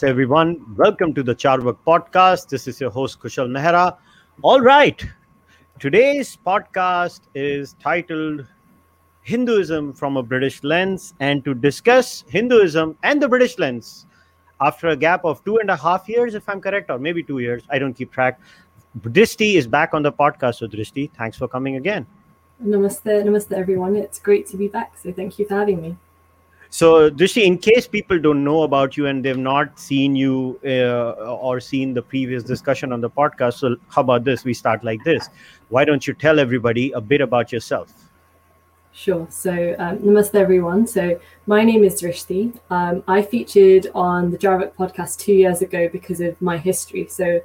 Namaste, everyone. Welcome to the Carvaka podcast. This is your host, Kushal Mehra. All right. Today's podcast is titled Hinduism from a British Lens. And to discuss Hinduism and the British lens, after a gap of two and a half years, if I'm correct, or maybe two years, I don't keep track. Drishti is back on the podcast. So, Drishti, thanks for coming again. Namaste, namaste, everyone. It's great to be back. So, thank you for having me. So, Drishti, in case people don't know about you and they've not seen you uh, or seen the previous discussion on the podcast, so how about this? We start like this. Why don't you tell everybody a bit about yourself? Sure. So, um, namaste, everyone. So, my name is Drishti. Um, I featured on the Carvaka podcast two years ago because of my history. So,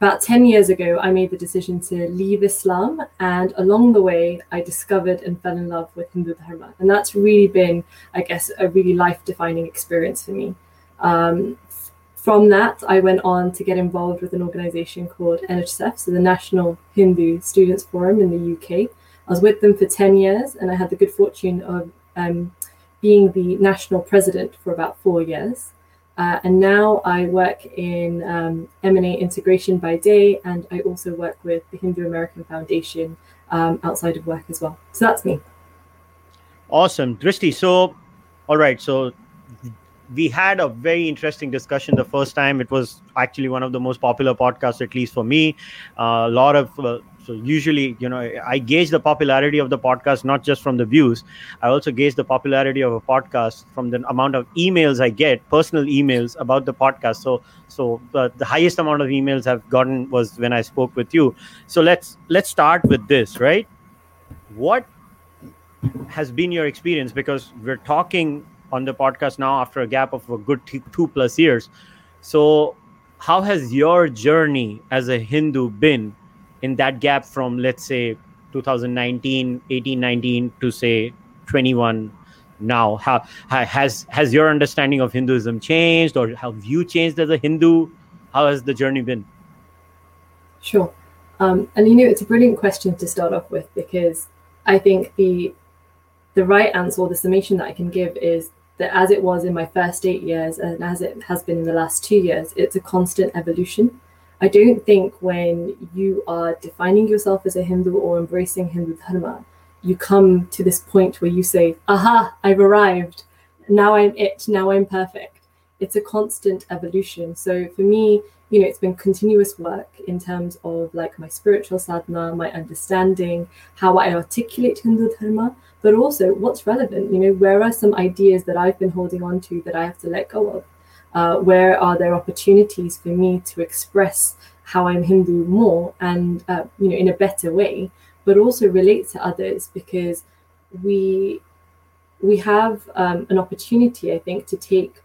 about 10 years ago, I made the decision to leave Islam. And along the way, I discovered and fell in love with Hindu Dharma. And that's really been, I guess, a really life defining experience for me. Um, from that, I went on to get involved with an organization called NHSF, so the National Hindu Students Forum in the UK. I was with them for 10 years, and I had the good fortune of um, being the national president for about four years. Uh, and now I work in um, M&A integration by day, and I also work with the Hindu American Foundation um, outside of work as well. So that's me. Awesome, Drishti. So, all right. So we had a very interesting discussion the first time. It was actually one of the most popular podcasts, at least for me. Uh, a lot of uh, so usually, you know, I gauge the popularity of the podcast not just from the views. I also gauge the popularity of a podcast from the amount of emails I get, personal emails about the podcast. So, so uh, the highest amount of emails I've gotten was when I spoke with you. So let's let's start with this, right? What has been your experience? Because we're talking on the podcast now after a gap of a good two, two plus years. So, how has your journey as a Hindu been? In that gap from let's say 2019 18 19 to say 21 now. How, has has your understanding of hinduism changed or have you changed as a hindu? How has the journey been? Sure. Um, and you know it's a brilliant question to start off with because i think the the right answer or the summation that i can give is that as it was in my first eight years and as it has been in the last two years it's a constant evolution I don't think when you are defining yourself as a Hindu or embracing Hindu Dharma, you come to this point where you say, aha, I've arrived. Now I'm it. Now I'm perfect. It's a constant evolution. So for me, you know, it's been continuous work in terms of like my spiritual sadhana, my understanding, how I articulate Hindu Dharma, but also what's relevant. You know, where are some ideas that I've been holding on to that I have to let go of? Uh, where are there opportunities for me to express how I'm Hindu more and uh, you know in a better way, but also relate to others because we we have um, an opportunity, I think, to take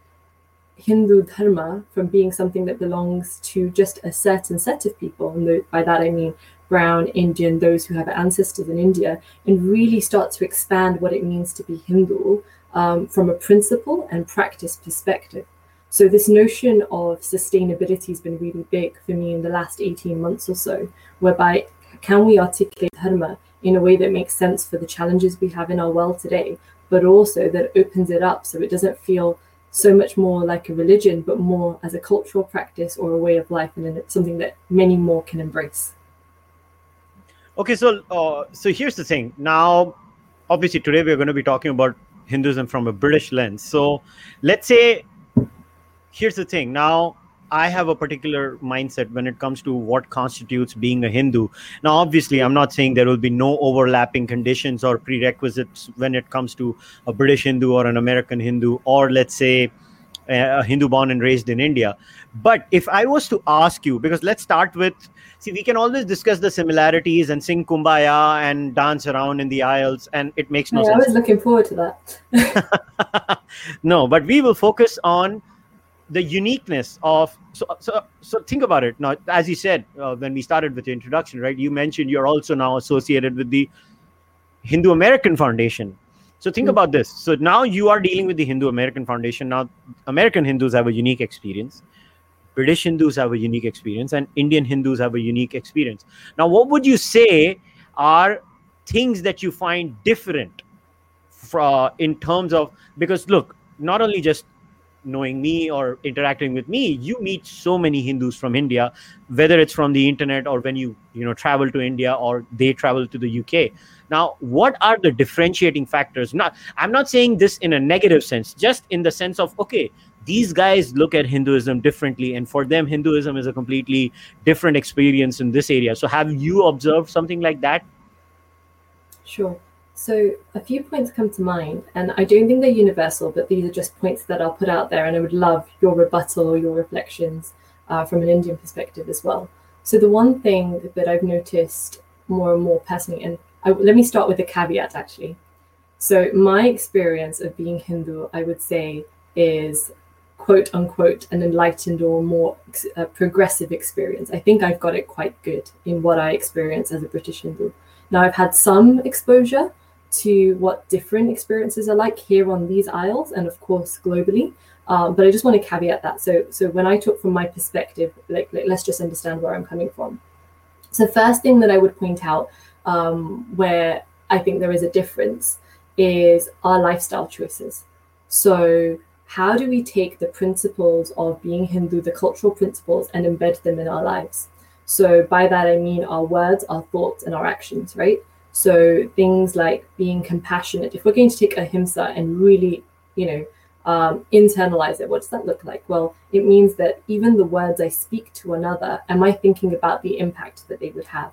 Hindu dharma from being something that belongs to just a certain set of people, and by that I mean brown, Indian, those who have ancestors in India, and really start to expand what it means to be Hindu um, from a principle and practice perspective. So this notion of sustainability has been really big for me in the last 18 months or so, whereby can we articulate dharma in a way that makes sense for the challenges we have in our world today, but also that opens it up so it doesn't feel so much more like a religion, but more as a cultural practice or a way of life, and it's something that many more can embrace. Okay, so uh, so here's the thing. Now, obviously, today we're going to be talking about Hinduism from a British lens. So, let's say here's the thing now I have a particular mindset when it comes to what constitutes being a Hindu. Now, obviously, I'm not saying there will be no overlapping conditions or prerequisites when it comes to a British Hindu or an American Hindu, or let's say a Hindu born and raised in India. But if I was to ask you, because let's start with see, we can always discuss the similarities and sing kumbaya and dance around in the aisles, and it makes no yeah, sense. I was looking forward to that. no, but we will focus on the uniqueness of so so so think about it. Now as you said uh, when we started with the introduction right you mentioned you're also now associated with the hindu american foundation. So think mm-hmm. about this. So now you are dealing with the hindu american foundation. Now american hindus have a unique experience. British hindus have a unique experience and indian hindus have a unique experience. Now what would you say are things that you find different for, in terms of because look not only just knowing me or interacting with me you meet so many hindus from india whether it's from the internet or when you you know travel to india or they travel to the uk now what are the differentiating factors? Not i'm not saying this in a negative sense just in the sense of okay these guys look at hinduism differently and for them hinduism is a completely different experience in this area. So have you observed something like that? Sure so a few points come to mind, and I don't think they're universal, but these are just points that I'll put out there, and I would love your rebuttal or your reflections uh, from an Indian perspective as well. So the one thing that I've noticed more and more personally, and I, let me start with a caveat actually. So my experience of being Hindu, I would say, is quote unquote an enlightened or more uh, progressive experience. I think I've got it quite good in what I experience as a British Hindu. Now I've had some exposure to what different experiences are like here on these isles and of course globally. Um, but i just want to caveat that. So so when i talk from my perspective like, like let's just understand where i'm coming from. So first thing that i would point out um, where i think there is a difference is our lifestyle choices. So how do we take the principles of being hindu the cultural principles and embed them in our lives? So by that i mean our words our thoughts and our actions right so things like being compassionate, if we're going to take ahimsa and really, you know, um, internalize it, what does that look like? Well, it means that even the words I speak to another, am I thinking about the impact that they would have?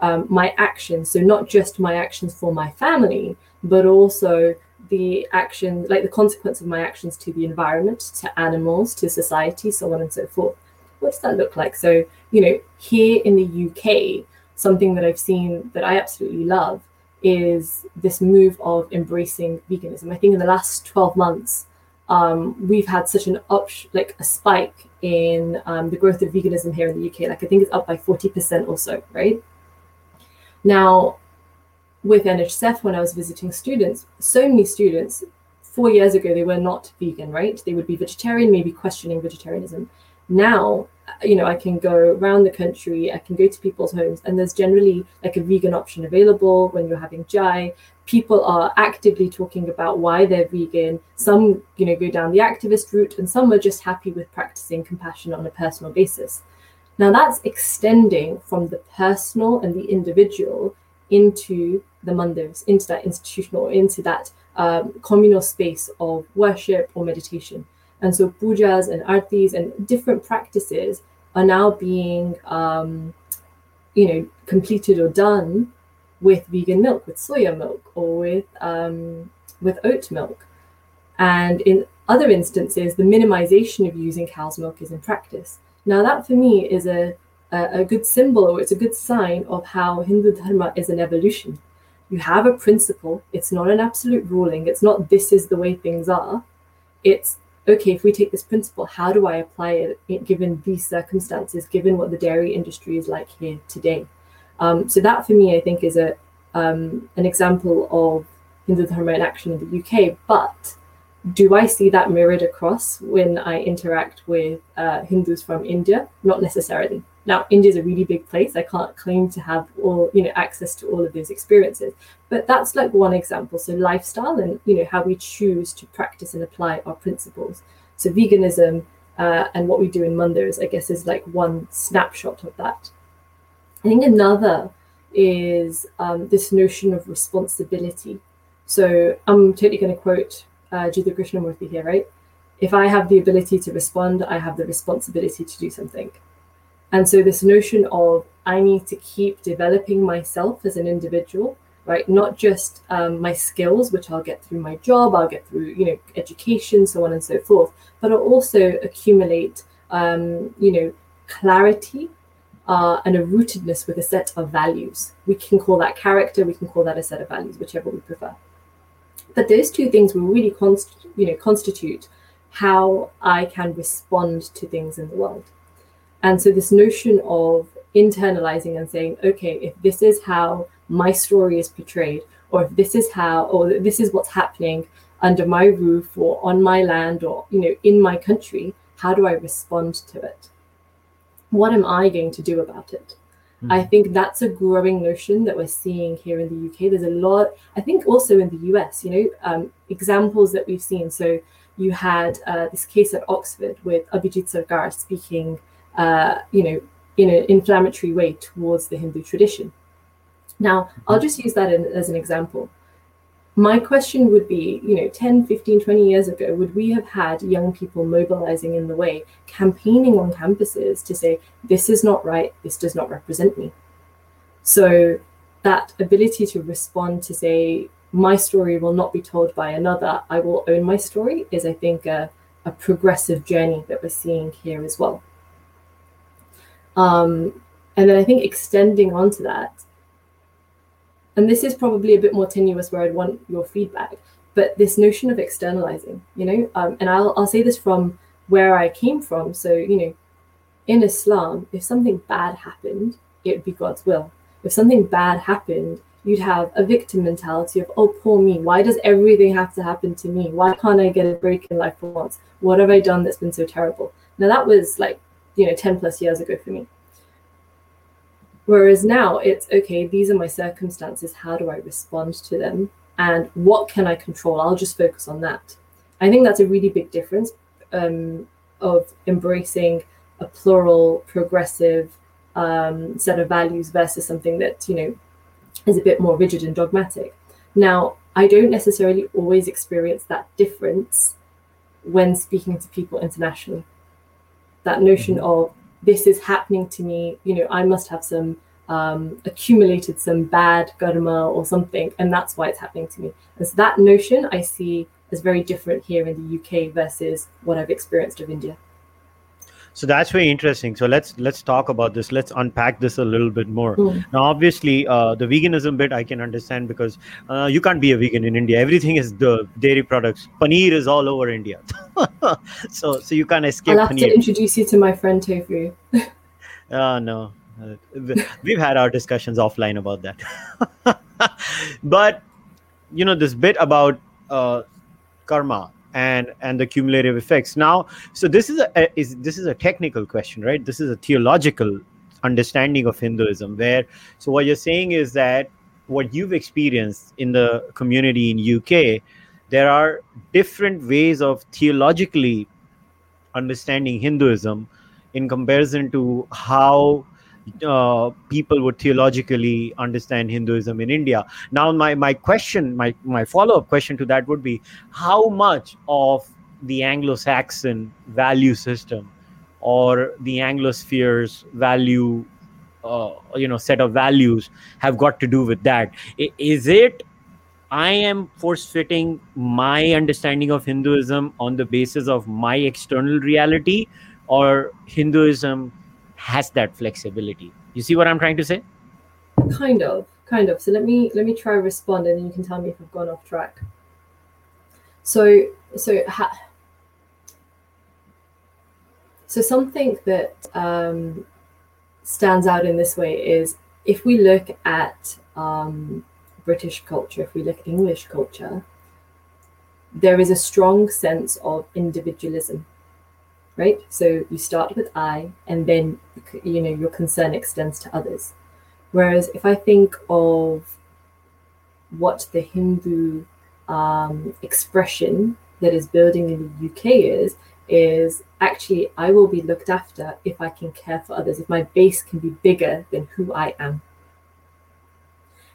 Um, my actions, so not just my actions for my family, but also the action, like the consequence of my actions to the environment, to animals, to society, so on and so forth. What does that look like? So, you know, here in the UK, something that I've seen that I absolutely love is this move of embracing veganism. I think in the last 12 months, um, we've had such an up, like a spike in um, the growth of veganism here in the UK. Like I think it's up by 40% or so, right? Now, with NHSF, when I was visiting students, so many students, four years ago, they were not vegan, right? They would be vegetarian, maybe questioning vegetarianism. Now, you know, I can go around the country, I can go to people's homes, and there's generally like a vegan option available when you're having chai. People are actively talking about why they're vegan. Some, you know, go down the activist route, and some are just happy with practicing compassion on a personal basis. Now, that's extending from the personal and the individual into the mandirs, into that institutional, into that um, communal space of worship or meditation. And so pujas and artis and different practices are now being, um, you know, completed or done with vegan milk, with soya milk, or with um, with oat milk. And in other instances, the minimization of using cow's milk is in practice. Now, that for me is a, a, a good symbol or it's a good sign of how Hindu Dharma is an evolution. You have a principle, it's not an absolute ruling, it's not this is the way things are. It's okay, if we take this principle, how do I apply it given these circumstances, given what the dairy industry is like here today? Um, so that for me, I think, is a um, an example of Hindu Dharma in action in the UK. But do I see that mirrored across when I interact with uh, Hindus from India? Not necessarily. Now, India is a really big place. I can't claim to have all, you know, access to all of those experiences. But that's like one example. So lifestyle and you know how we choose to practice and apply our principles. So veganism uh, and what we do in mandirs, I guess, is like one snapshot of that. I think another is um, this notion of responsibility. So I'm totally going to quote uh, Jiddu Krishnamurti here, right? If I have the ability to respond, I have the responsibility to do something. And so this notion of I need to keep developing myself as an individual, right? Not just um, my skills, which I'll get through my job, I'll get through, you know, education, so on and so forth, but I'll also accumulate, um, you know, clarity uh, and a rootedness with a set of values. We can call that character, we can call that a set of values, whichever we prefer. But those two things will really const- you know, constitute how I can respond to things in the world. And so, this notion of internalizing and saying, okay, if this is how my story is portrayed, or if this is how, or this is what's happening under my roof or on my land or, you know, in my country, how do I respond to it? What am I going to do about it? Mm-hmm. I think that's a growing notion that we're seeing here in the UK. There's a lot, I think also in the US, you know, um, examples that we've seen. So you had uh, this case at Oxford with Abhijit Sarkar speaking, uh, you know, in an inflammatory way towards the Hindu tradition. Now, I'll just use that in, as an example. My question would be, you know, 10, 15, 20 years ago, would we have had young people mobilizing in the way, campaigning on campuses to say, this is not right, this does not represent me? So that ability to respond to say, my story will not be told by another, I will own my story, is, I think, a, a progressive journey that we're seeing here as well. Um, and then I think extending onto that, and this is probably a bit more tenuous where I'd want your feedback, but this notion of externalizing, you know, um, and I'll, I'll say this from where I came from. So, you know, in Islam, if something bad happened, it would be God's will. If something bad happened, you'd have a victim mentality of, oh, poor me. Why does everything have to happen to me? Why can't I get a break in life for once? What have I done that's been so terrible? Now, that was like, you know, 10 plus years ago for me. Whereas now it's okay, these are my circumstances. How do I respond to them? And what can I control? I'll just focus on that. I think that's a really big difference um, of embracing a plural, progressive um, set of values versus something that, you know, is a bit more rigid and dogmatic. Now, I don't necessarily always experience that difference when speaking to people internationally. That notion of this is happening to me you know i must have some um, accumulated some bad karma or something and that's why it's happening to me. And so that notion i see as very different here in the uk versus what i've experienced of india so that's very interesting. So let's let's talk about this. Let's unpack this a little bit more. Mm. now obviously uh, the veganism bit i can understand because uh, you can't be a vegan in india. Everything is the dairy products. Paneer is all over india. So so you can't escape i'll have paneer. to introduce you to my friend tofu. Uh, no. Uh, we've had our discussions offline about that. But you know this bit about uh, karma and and the cumulative effects. Now so this is a is this is a technical question right? This is a theological understanding of hinduism where so what you're saying is that what you've experienced in the community in uk there are different ways of theologically understanding hinduism in comparison to how uh, people would theologically understand Hinduism in India. Now, my, my question, my, my follow up question to that would be how much of the Anglo Saxon value system or the Anglosphere's value, uh, you know, set of values have got to do with that? Is it I am force fitting my understanding of Hinduism on the basis of my external reality, or Hinduism has that flexibility. You see what I'm trying to say? Kind of, kind of. So let me let me try respond, and then you can tell me if I've gone off track. So so ha- so something that um, stands out in this way is if we look at um, British culture, if we look at English culture, there is a strong sense of individualism right? So you start with I, and then you know your concern extends to others. Whereas if I think of what the Hindu um, expression that is building in the UK is, is actually I will be looked after if I can care for others, if my base can be bigger than who I am.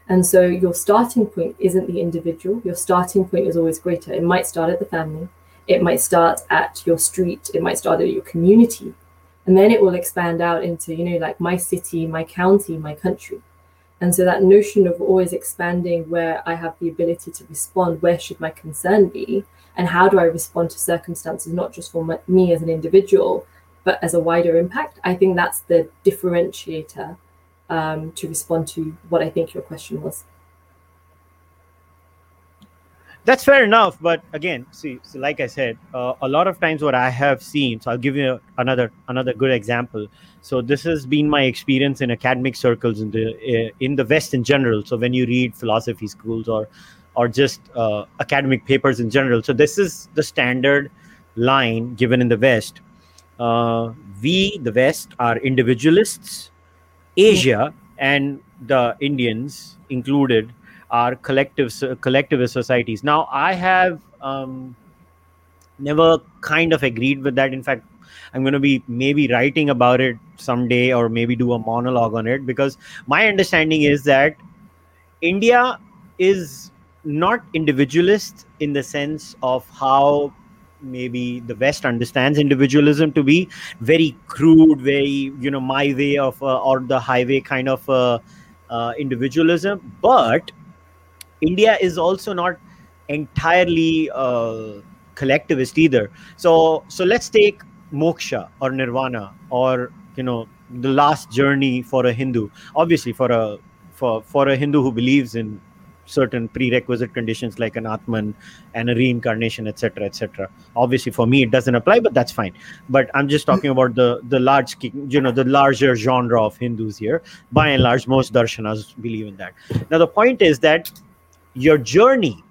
And so your starting point isn't the individual, your starting point is always greater. It might start at the family, it might start at your street, it might start at your community, and then it will expand out into, you know, like my city, my county, my country. And so that notion of always expanding where I have the ability to respond, where should my concern be? And how do I respond to circumstances, not just for my, me as an individual, but as a wider impact? I think that's the differentiator um, to respond to what I think your question was that's fair enough but again see so like i said uh, a lot of times what i have seen so i'll give you another another good example. So this has been my experience in academic circles in the uh, in the west in general. So when you read philosophy schools or or just uh, academic papers in general so this is the standard line given in the west. Uh, we the west are individualists. Asia and the indians included are collective collectivist societies. Now, I have um, never kind of agreed with that. In fact, I'm going to be maybe writing about it someday or maybe do a monologue on it because my understanding is that India is not individualist in the sense of how maybe the west understands individualism to be very crude very you know my way of uh, or the highway kind of uh, uh, individualism but india is also not entirely uh, collectivist either. So so let's take moksha or nirvana or you know the last journey for a hindu. Obviously for a for for a hindu who believes in certain prerequisite conditions like an atman and a reincarnation etc etc obviously for me it doesn't apply but that's fine. But i'm just talking about the the large you know the larger genre of hindus here. By and large most darshanas believe in that. Now the point is that your journey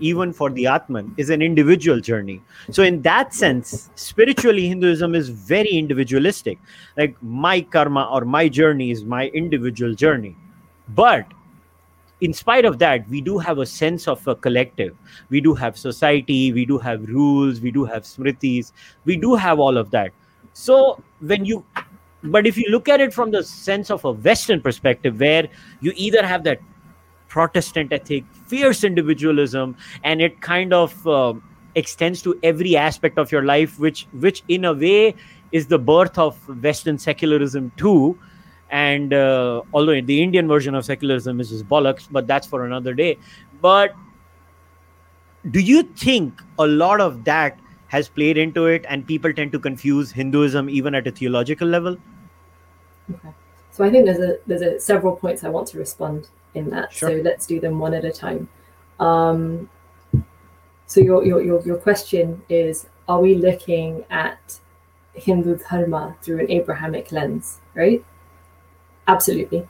even for the atman is an individual journey. So in that sense spiritually hinduism is very individualistic. Like my karma or my journey is my individual journey. But in spite of that we do have a sense of a collective. We do have society we do have rules we do have smritis we do have all of that. So when you but if you look at it from the sense of a western perspective where you either have that protestant ethic fierce individualism and it kind of uh, extends to every aspect of your life which which in a way is the birth of western secularism too and uh, although the Indian version of secularism is just bollocks, but that's for another day. But do you think a lot of that has played into it, and people tend to confuse Hinduism even at a theological level? Okay, so I think there's a there's a several points I want to respond in that. Sure. So let's do them one at a time. Um, so your, your your your question is: Are we looking at Hindu dharma through an Abrahamic lens, right? Absolutely.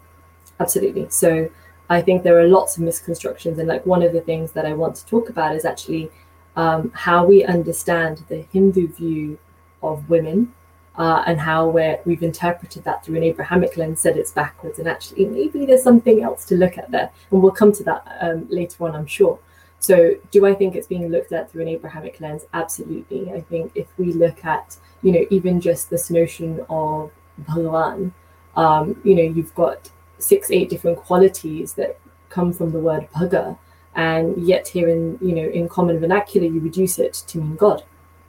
Absolutely. So I think there are lots of misconstructions. And like one of the things that I want to talk about is actually um, how we understand the Hindu view of women uh, and how we we've interpreted that through an Abrahamic lens, said it's backwards. And actually, maybe there's something else to look at there. And we'll come to that um, later on, I'm sure. So, do I think it's being looked at through an Abrahamic lens? Absolutely. I think if we look at, you know, even just this notion of Bhagavan, um, you know, you've got six, eight different qualities that come from the word bhaga, and yet here in you know in common vernacular you reduce it to mean God.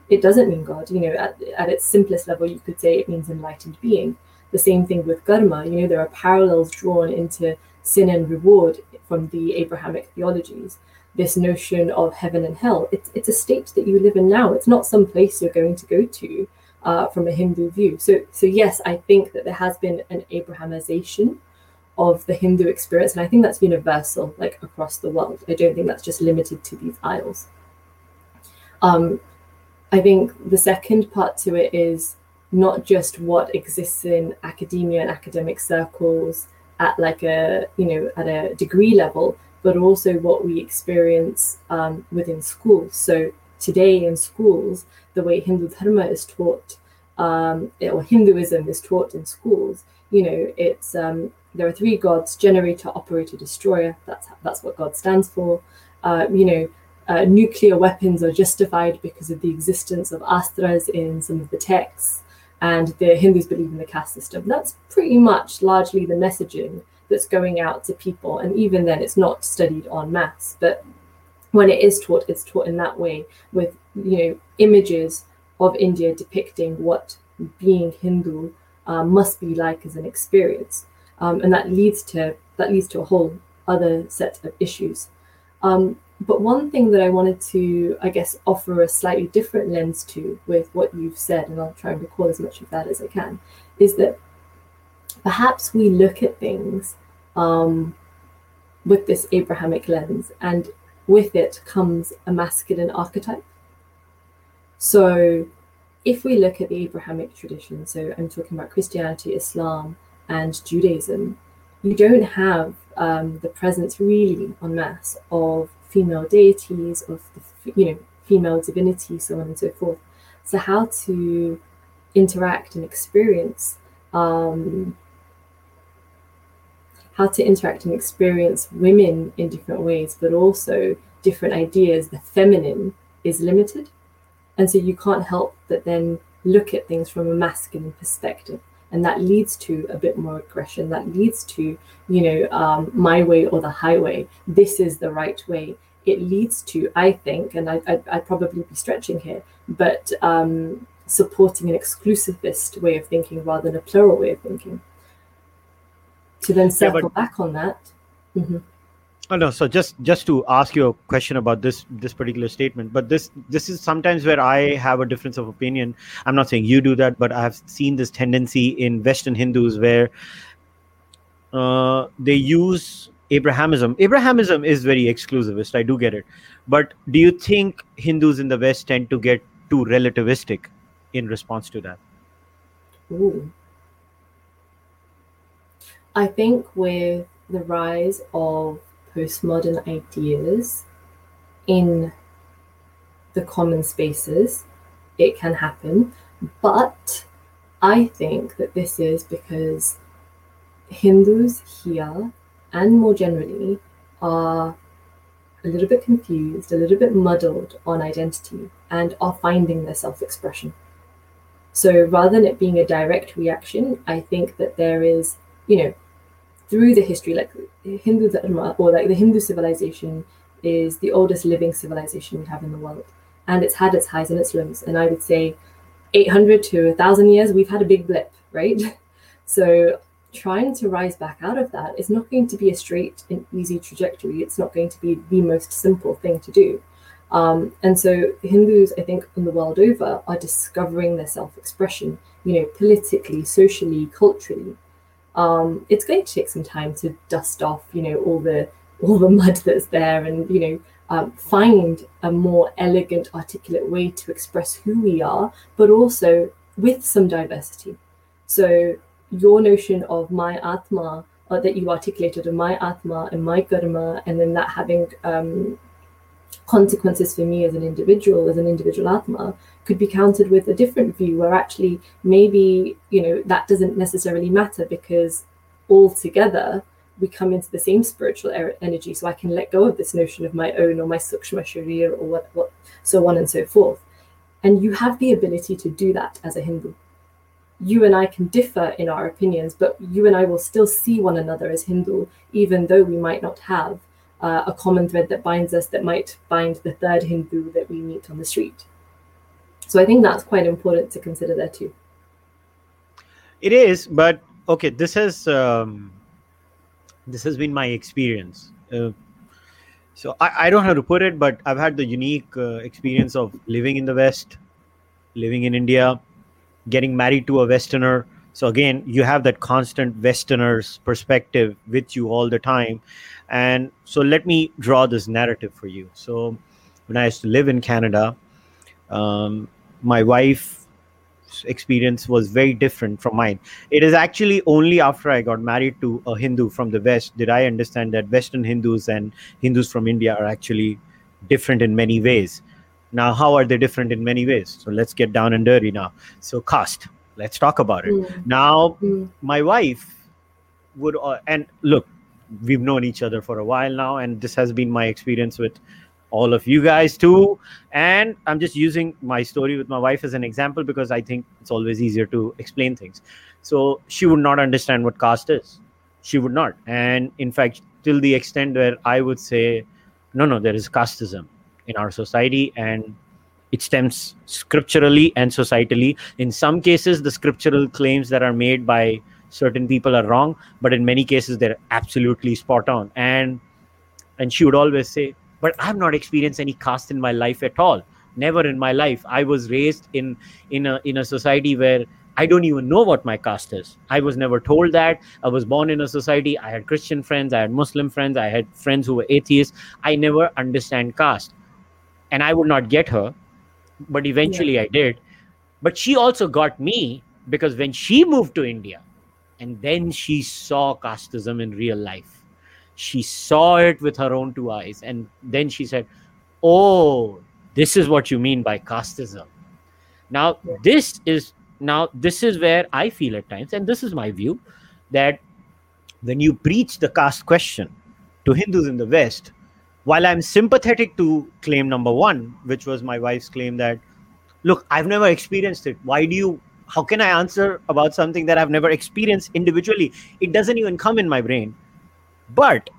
It doesn't mean God. You know, at, at its simplest level, you could say it means enlightened being. The same thing with karma. You know, there are parallels drawn into sin and reward from the Abrahamic theologies. This notion of heaven and hell, it's, it's a state that you live in now. It's not some place you're going to go to uh, from a Hindu view. So, so yes, I think that there has been an Abrahamization of the Hindu experience, and I think that's universal, like across the world. I don't think that's just limited to these isles. Um, I think the second part to it is not just what exists in academia and academic circles at like a you know at a degree level, but also what we experience um, within schools. So today in schools, the way Hindu Dharma is taught, um, or Hinduism is taught in schools, you know, it's um, there are three gods: generator, operator, destroyer. That's that's what God stands for. Uh, you know, uh, nuclear weapons are justified because of the existence of astras in some of the texts, and the Hindus believe in the caste system. That's pretty much largely the messaging that's going out to people, and even then, it's not studied en masse. But when it is taught, it's taught in that way with you know images of India depicting what being Hindu uh, must be like as an experience, um, and that leads to that leads to a whole other set of issues. Um, but one thing that I wanted to, I guess, offer a slightly different lens to with what you've said, and I'll try and recall as much of that as I can, is that perhaps we look at things um, with this Abrahamic lens, and with it comes a masculine archetype. So, if we look at the Abrahamic tradition, so I'm talking about Christianity, Islam, and Judaism, you don't have um, the presence really en masse of female deities, of the, you know female divinity, so on and so forth. So, how to interact and experience um, how to interact and experience women in different ways, but also different ideas, the feminine is limited. And so you can't help but then look at things from a masculine perspective. And that leads to a bit more aggression. That leads to, you know, um, my way or the highway. This is the right way. It leads to, I think, and I, would I'd probably be stretching here, but um, supporting an exclusivist way of thinking rather than a plural way of thinking. To then circle yeah, but- back on that. Mm-hmm. Oh, no so just just to ask you a question about this this particular statement but this this is sometimes where i have a difference of opinion. I'm not saying you do that but i've seen this tendency in western hindus where uh, they use abrahamism abrahamism is very exclusivist i do get it. But do you think hindus in the west tend to get too relativistic in response to that? Ooh. i think with the rise of postmodern ideas in the common spaces, it can happen. But I think that this is because Hindus here and more generally are a little bit confused, a little bit muddled on identity, and are finding their self expression. So rather than it being a direct reaction, I think that there is, you know, through the history, like Hindu Dharma or like the Hindu civilization is the oldest living civilization we have in the world. And it's had its highs and its lows. And I would say 800 to 1,000 years, we've had a big blip, right? So trying to rise back out of that is not going to be a straight and easy trajectory. It's not going to be the most simple thing to do. Um, and so Hindus, I think, in the world over, are discovering their self-expression, you know, politically, socially, culturally um, it's going to take some time to dust off, you know, all the all the mud that's there, and you know, um, find a more elegant, articulate way to express who we are, but also with some diversity. So your notion of my atma uh, that you articulated of my atma and my karma, and then that having um, consequences for me as an individual, as an individual atma, could be countered with a different view where actually maybe you know that doesn't necessarily matter because all together we come into the same spiritual er- energy so i can let go of this notion of my own or my sukshma sharir or what, what so on and so forth. And you have the ability to do that as a hindu. You and i can differ in our opinions but you and i will still see one another as hindu even though we might not have uh, a common thread that binds us that might bind the third hindu that we meet on the street so I think that's quite important to consider there too. It is, but okay, this has um, this has been my experience. Uh, so I, I don't how to put it, but I've had the unique uh, experience of living in the West, living in India, getting married to a Westerner. So again, you have that constant Westerner's perspective with you all the time. And so let me draw this narrative for you. So when I used to live in Canada, um, my wife's experience was very different from mine. It is actually only after I got married to a Hindu from the West did I understand that Western Hindus and Hindus from India are actually different in many ways. Now, how are they different in many ways? So let's get down and dirty now. So, caste, let's talk about it. Mm. Now, mm. my wife would, uh, and look, we've known each other for a while now, and this has been my experience with all of you guys too. And I'm just using my story with my wife as an example because I think it's always easier to explain things. So she would not understand what caste is. She would not. And in fact, till the extent where I would say, no, no, there is casteism in our society and it stems scripturally and societally. In some cases, the scriptural claims that are made by certain people are wrong, but in many cases, they're absolutely spot on. And and she would always say, but i've not experienced any caste in my life at all never in my life i was raised in in a in a society where I don't even know what my caste is. I was never told that. I was born in a society. I had Christian friends. I had Muslim friends. I had friends who were atheists. I never understand caste. And I would not get her. But eventually yeah. I did. But she also got me because when she moved to India and then she saw casteism in real life, she saw it with her own two eyes and then she said oh this is what you mean by casteism now this is now this is where i feel at times and this is my view that when you preach the caste question to hindus in the west while i'm sympathetic to claim number one which was my wife's claim that look i've never experienced it. Why do you how can i answer about something that i've never experienced individually? It doesn't even come in my brain. But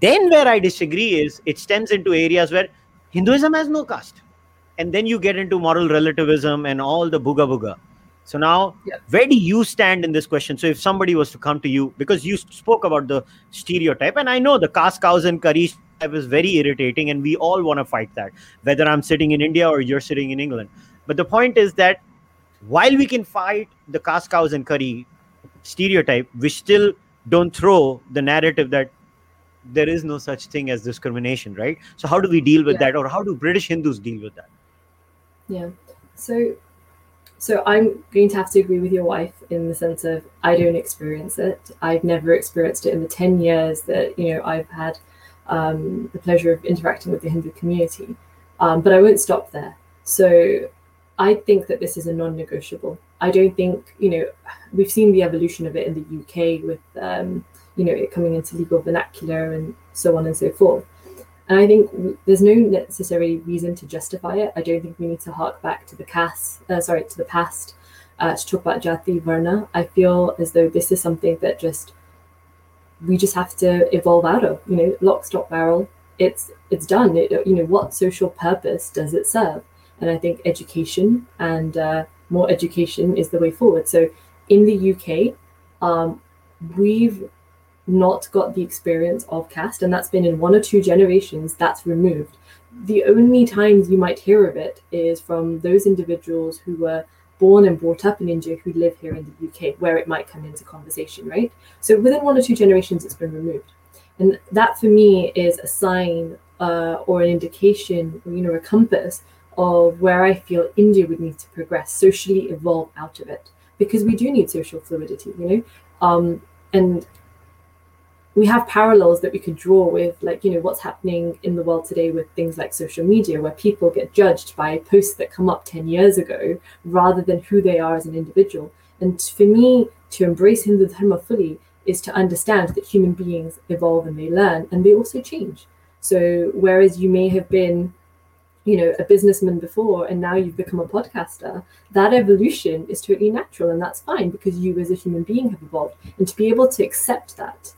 then where i disagree is it stems into areas where hinduism has no caste. And then you get into moral relativism and all the booga booga. So now yeah. where do you stand in this question? So if somebody was to come to you because you spoke about the stereotype and i know the caste cows and curry is very irritating and we all want to fight that whether i'm sitting in india or you're sitting in england. But the point is that while we can fight the caste cows and curry stereotype we still don't throw the narrative that there is no such thing as discrimination right? So how do we deal with yeah. that or how do british hindus deal with that? Yeah. So so i'm going to have to agree with your wife in the sense of i don't experience it. I've never experienced it in the 10 years that you know i've had um, the pleasure of interacting with the Hindu community. Um, but I won't stop there. So I think that this is a non negotiable. I don't think, you know, we've seen the evolution of it in the UK with, um, you know, it coming into legal vernacular and so on and so forth. And I think there's no necessary reason to justify it. I don't think we need to hark back to the cast, uh, sorry, to the past uh, to talk about Jati Varna. I feel as though this is something that just we just have to evolve out of you know lock stock barrel. It's it's done. It, you know what social purpose does it serve? And i think education and uh, more education is the way forward. So in the uk um, we've not got the experience of caste and that's been in one or two generations that's removed. The only times you might hear of it is from those individuals who were born and brought up in India who live here in the UK, where it might come into conversation, right? So within one or two generations, it's been removed. And that for me is a sign uh, or an indication, or, you know, a compass of where I feel India would need to progress, socially evolve out of it, because we do need social fluidity, you know. Um, and we have parallels that we could draw with like you know what's happening in the world today with things like social media where people get judged by posts that come up 10 years ago rather than who they are as an individual. And for me to embrace hindu dharma fully is to understand that human beings evolve and they learn and they also change. So whereas you may have been you know a businessman before and now you've become a podcaster that evolution is totally natural and that's fine because you as a human being have evolved. And to be able to accept that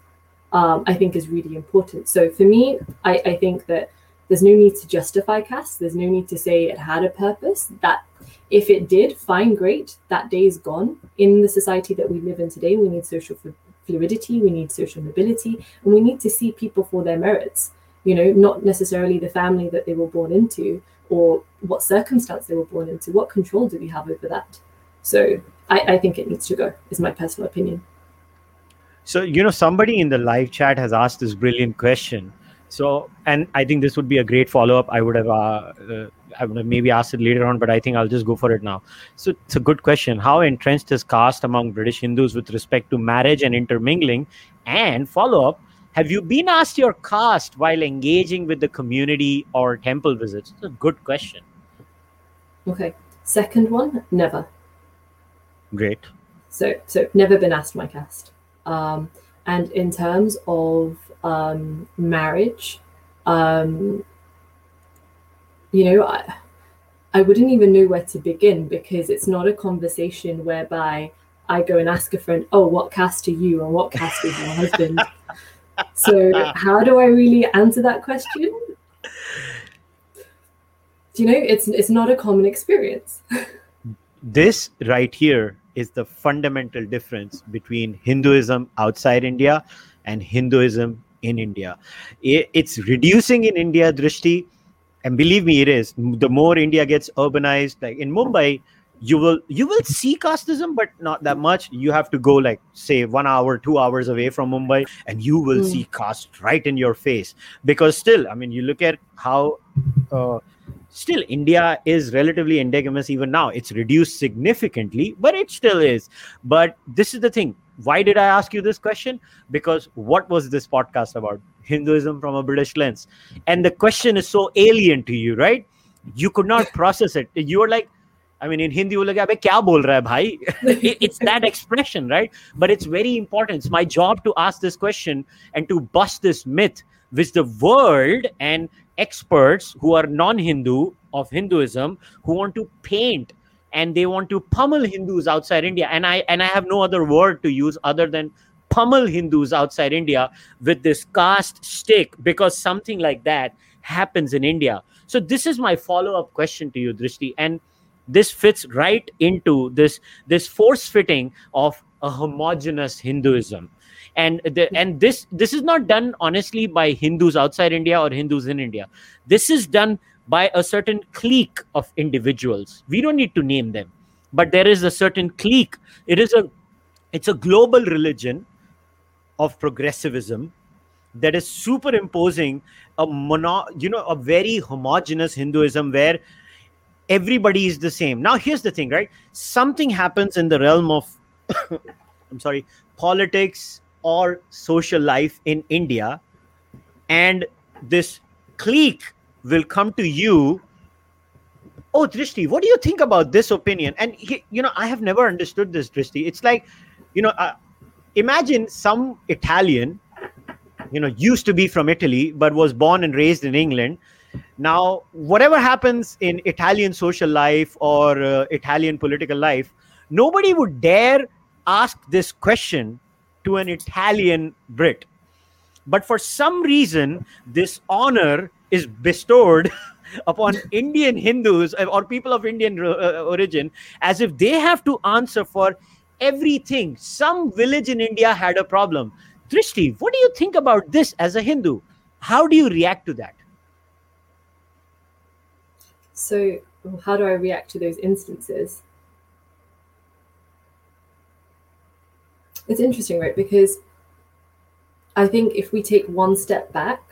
um, I think is really important. So for me, I, I think that there's no need to justify caste. There's no need to say it had a purpose. That if it did, fine, great. That day is gone. In the society that we live in today, we need social fluidity, we need social mobility, and we need to see people for their merits. You know, not necessarily the family that they were born into or what circumstance they were born into. What control do we have over that? So I, I think it needs to go, is my personal opinion. So, you know, somebody in the live chat has asked this brilliant question. So, and I think this would be a great follow up. I would have, uh, uh, I would have maybe asked it later on, but I think I'll just go for it now. So, it's a good question. How entrenched is caste among British Hindus with respect to marriage and intermingling? And follow up, have you been asked your caste while engaging with the community or temple visits? It's a good question. Okay. Second one, never. Great. So, so never been asked my caste. Um, and in terms of um, marriage, um, you know, I, I wouldn't even know where to begin because it's not a conversation whereby I go and ask a friend, oh, what caste are you and what caste is your husband? so, how do I really answer that question? Do you know, it's it's not a common experience. this right here is the fundamental difference between Hinduism outside India and Hinduism in India. It's reducing in India, Drishti, and believe me, it is. The more India gets urbanized, like in Mumbai, you will you will see casteism, but not that much. You have to go like say one hour, two hours away from Mumbai, and you will mm. see caste right in your face. Because still, I mean, you look at how. Uh, still India is relatively endogamous even now. It's reduced significantly, but it still is. But this is the thing. Why did I ask you this question? Because what was this podcast about? Hinduism from a British lens. And the question is so alien to you, right? You could not process it. You were like, I mean, in Hindi, you're like, kya bol raha bhai? it's that expression, right? But it's very important. It's my job to ask this question and to bust this myth which the world and experts who are non-Hindu of Hinduism who want to paint and they want to pummel Hindus outside India. And I and I have no other word to use other than pummel Hindus outside India with this caste stick because something like that happens in India. So this is my follow-up question to you, Drishti. And this fits right into this this force fitting of a homogenous Hinduism and the, and this this is not done honestly by hindus outside india or hindus in india. This is done by a certain clique of individuals. We don't need to name them but there is a certain clique. It is a it's a global religion of progressivism that is superimposing a mono you know a very homogenous hinduism where everybody is the same. Now here's the thing right? Something happens in the realm of i'm sorry politics or social life in India, and this clique will come to you. Oh, Drishti, what do you think about this opinion? And he, you know, I have never understood this, Drishti. It's like, you know, uh, imagine some Italian, you know, used to be from Italy but was born and raised in England. Now, whatever happens in Italian social life or uh, Italian political life, nobody would dare ask this question to an Italian Brit. But for some reason, this honor is bestowed upon Indian Hindus or people of Indian uh, origin as if they have to answer for everything. Some village in India had a problem. Drishti, what do you think about this as a Hindu? How do you react to that? So, how do I react to those instances? It's interesting, right? Because I think if we take one step back,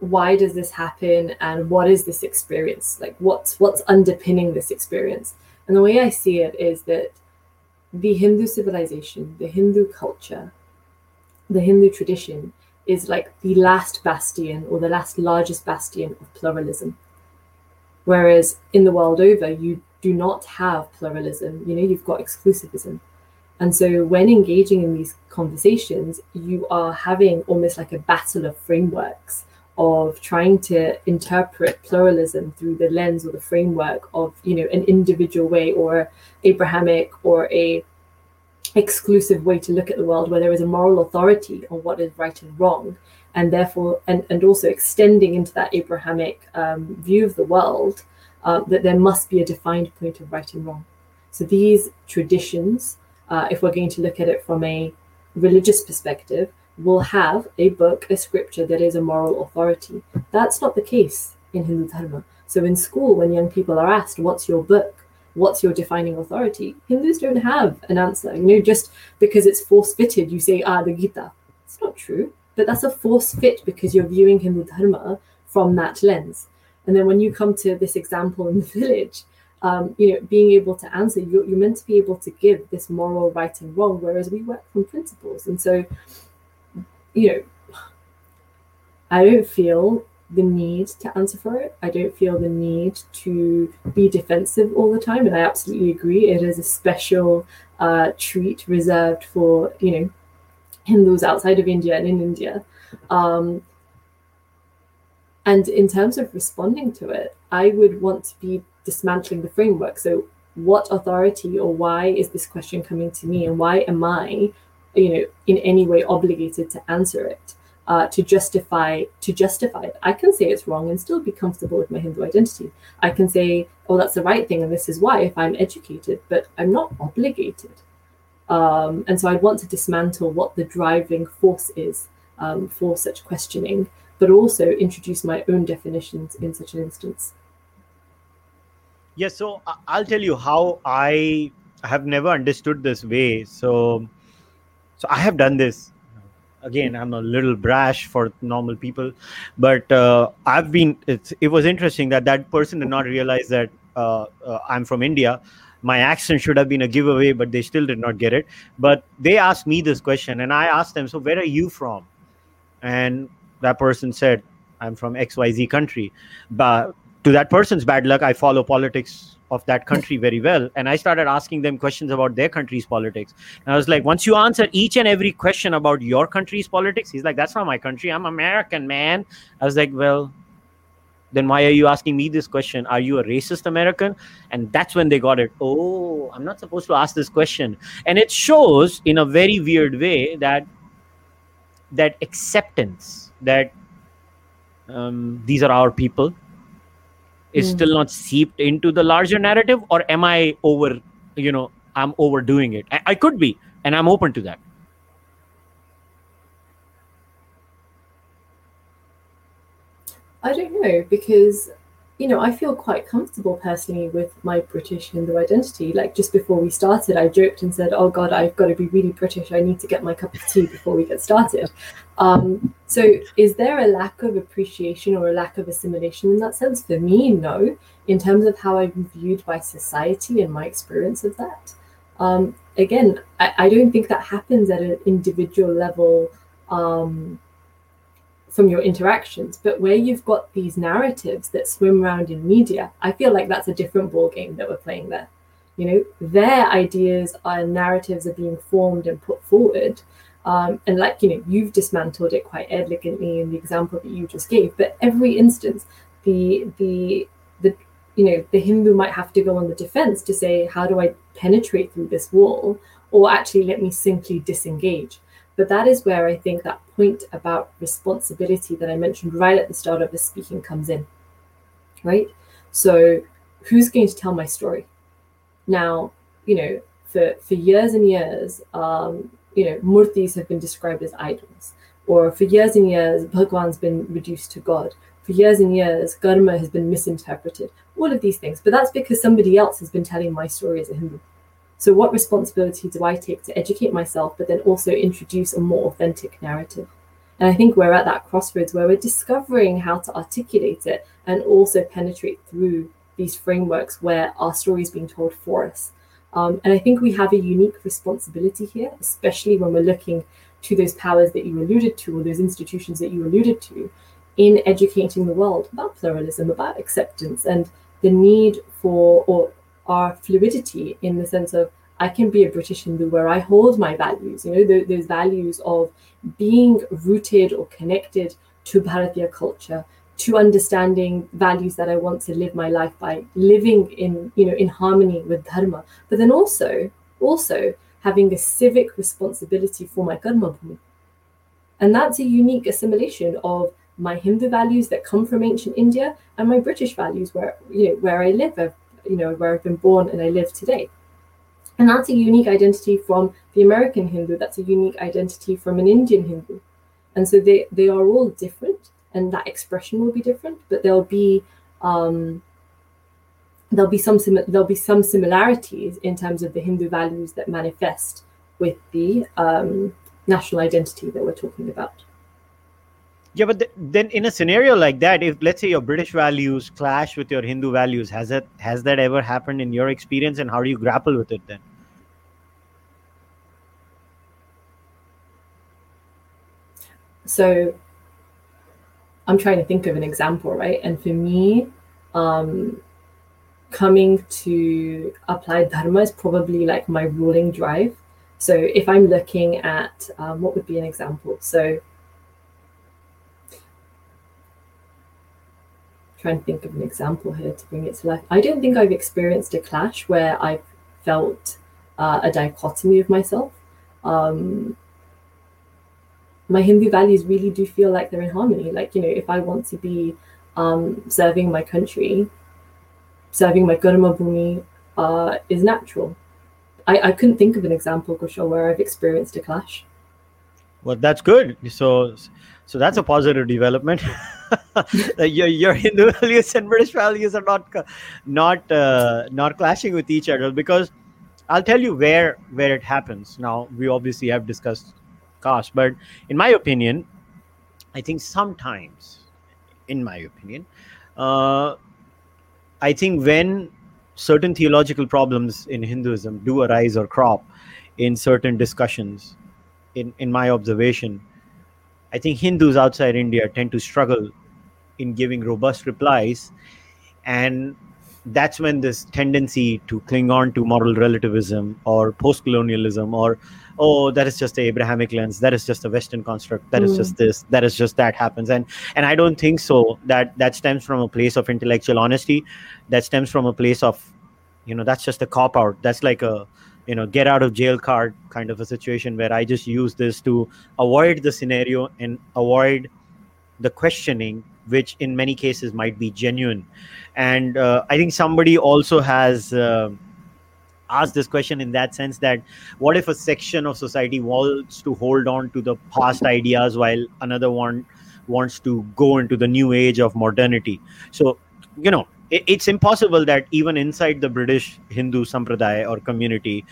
why does this happen and what is this experience? Like what's what's underpinning this experience? And the way I see it is that the Hindu civilization, the Hindu culture, the Hindu tradition is like the last bastion or the last largest bastion of pluralism. Whereas in the world over, you do not have pluralism. You know, you've got exclusivism. And so, when engaging in these conversations, you are having almost like a battle of frameworks of trying to interpret pluralism through the lens or the framework of you know an individual way or abrahamic or a exclusive way to look at the world where there is a moral authority on what is right and wrong. And therefore and, and also extending into that abrahamic um, view of the world uh, that there must be a defined point of right and wrong. So these traditions uh, if we're going to look at it from a religious perspective, will have a book, a scripture that is a moral authority. That's not the case in Hindu Dharma. So in school, when young people are asked, What's your book? What's your defining authority? Hindus don't have an answer. You know, just because it's force fitted, you say, Ah, the Gita. It's not true. But that's a force fit because you're viewing Hindu Dharma from that lens. And then when you come to this example in the village, um, you know, being able to answer, you're, you're meant to be able to give this moral right and wrong, whereas we work from principles. And so, you know, I don't feel the need to answer for it. I don't feel the need to be defensive all the time. And I absolutely agree. It is a special uh, treat reserved for, you know, Hindus outside of India and in India. Um, and in terms of responding to it, I would want to be dismantling the framework. So, what authority or why is this question coming to me, and why am I, you know, in any way obligated to answer it? Uh, to justify to justify it. I can say it's wrong and still be comfortable with my Hindu identity. I can say, oh, that's the right thing, and this is why if I'm educated, but I'm not obligated. Um, and so I'd want to dismantle what the driving force is um, for such questioning, but also introduce my own definitions in such an instance. Yes, so I'll tell you how I have never understood this way. So, so I have done this. Again, I'm a little brash for normal people, but uh, I've been. It's it was interesting that that person did not realize that uh, uh, I'm from India. My accent should have been a giveaway, but they still did not get it. But they asked me this question, and I asked them, "So where are you from?" And that person said, "I'm from X Y Z country." But to that person's bad luck, I follow politics of that country very well. And I started asking them questions about their country's politics. And I was like, once you answer each and every question about your country's politics, he's like, that's not my country. I'm American, man. I was like, well, then why are you asking me this question are you a racist american and that's when they got it oh i'm not supposed to ask this question and it shows in a very weird way that that acceptance that um, these are our people is mm. still not seeped into the larger narrative or am i over you know i'm overdoing it I, I could be and i'm open to that I don't know because you know I feel quite comfortable personally with my British Hindu identity. Like just before we started, I joked and said, "Oh God, I've got to be really British. I need to get my cup of tea before we get started." Um, so, is there a lack of appreciation or a lack of assimilation in that sense? For me, no. In terms of how I'm viewed by society and my experience of that, um, again, I, I, don't think that happens at an individual level. Um, from your interactions. But where you've got these narratives that swim around in media, I feel like that's a different ball game that we're playing there. You know, their ideas and narratives are being formed and put forward. Um, and like you know, you've dismantled it quite elegantly in the example that you just gave. But every instance, the the the you know the Hindu might have to go on the defense to say, how do I penetrate through this wall, or actually let me simply disengage. But that is where I think that point about responsibility that I mentioned right at the start of the speaking comes in. Right? So, who's going to tell my story? Now, you know, for, for years and years, um, you know, murtis have been described as idols. Or for years and years, Bhagwan's been reduced to God. For years and years, Karma has been misinterpreted. All of these things. But that's because somebody else has been telling my story as a Hindu. So, what responsibility do I take to educate myself, but then also introduce a more authentic narrative? And I think we're at that crossroads where we're discovering how to articulate it and also penetrate through these frameworks where our story is being told for us. Um, and I think we have a unique responsibility here, especially when we're looking to those powers that you alluded to or those institutions that you alluded to in educating the world about pluralism, about acceptance, and the need for, or are fluidity in the sense of I can be a British Hindu where I hold my values, you know, the, those values of being rooted or connected to Bharatiya culture, to understanding values that I want to live my life by, living in, you know, in harmony with Dharma, but then also, also having a civic responsibility for my Karma Bhumi. And that's a unique assimilation of my Hindu values that come from ancient India and my British values where, you know, where I live. You know, where I've been born and I live today. And that's a unique identity from the American Hindu. That's a unique identity from an Indian Hindu. And so they, they are all different and that expression will be different, but there'll be um, there'll be some sim- there'll be some similarities in terms of the Hindu values that manifest with the um, national identity that we're talking about. Yeah, but th- then in a scenario like that, if let's say your British values clash with your Hindu values, has that has that ever happened in your experience, and how do you grapple with it then? So, I'm trying to think of an example, right? And for me, um, coming to apply dharma is probably like my ruling drive. So, if I'm looking at um, what would be an example, so trying to think of an example here to bring it to life. I don't think I've experienced a clash where I've felt uh, a dichotomy of myself. Um, my Hindu values really do feel like they're in harmony. Like, you know, if I want to be um, serving my country, serving my Karma Bhumi uh, is natural. I, I couldn't think of an example, Kushal, where I've experienced a clash. Well, that's good. So, so that's a positive development. your, your Hindu values and British values are not not uh, not clashing with each other because I'll tell you where where it happens. Now we obviously have discussed caste, but in my opinion, I think sometimes, in my opinion, uh, I think when certain theological problems in Hinduism do arise or crop in certain discussions, in in my observation, I think Hindus outside India tend to struggle in giving robust replies. And that's when this tendency to cling on to moral relativism or post-colonialism or oh that is just the abrahamic lens that is just a western construct That mm. is just this that is just that happens. And and i don't think so. That that stems from a place of intellectual honesty. That stems from a place of you know that's just a cop out that's like a you know get out of jail card kind of a situation where i just use this to avoid the scenario and avoid the questioning which in many cases might be genuine. And uh, i think somebody also has uh, asked this question in that sense that what if a section of society wants to hold on to the past ideas while another one wants to go into the new age of modernity? So you know it's impossible that even inside the british hindu sampradaya or community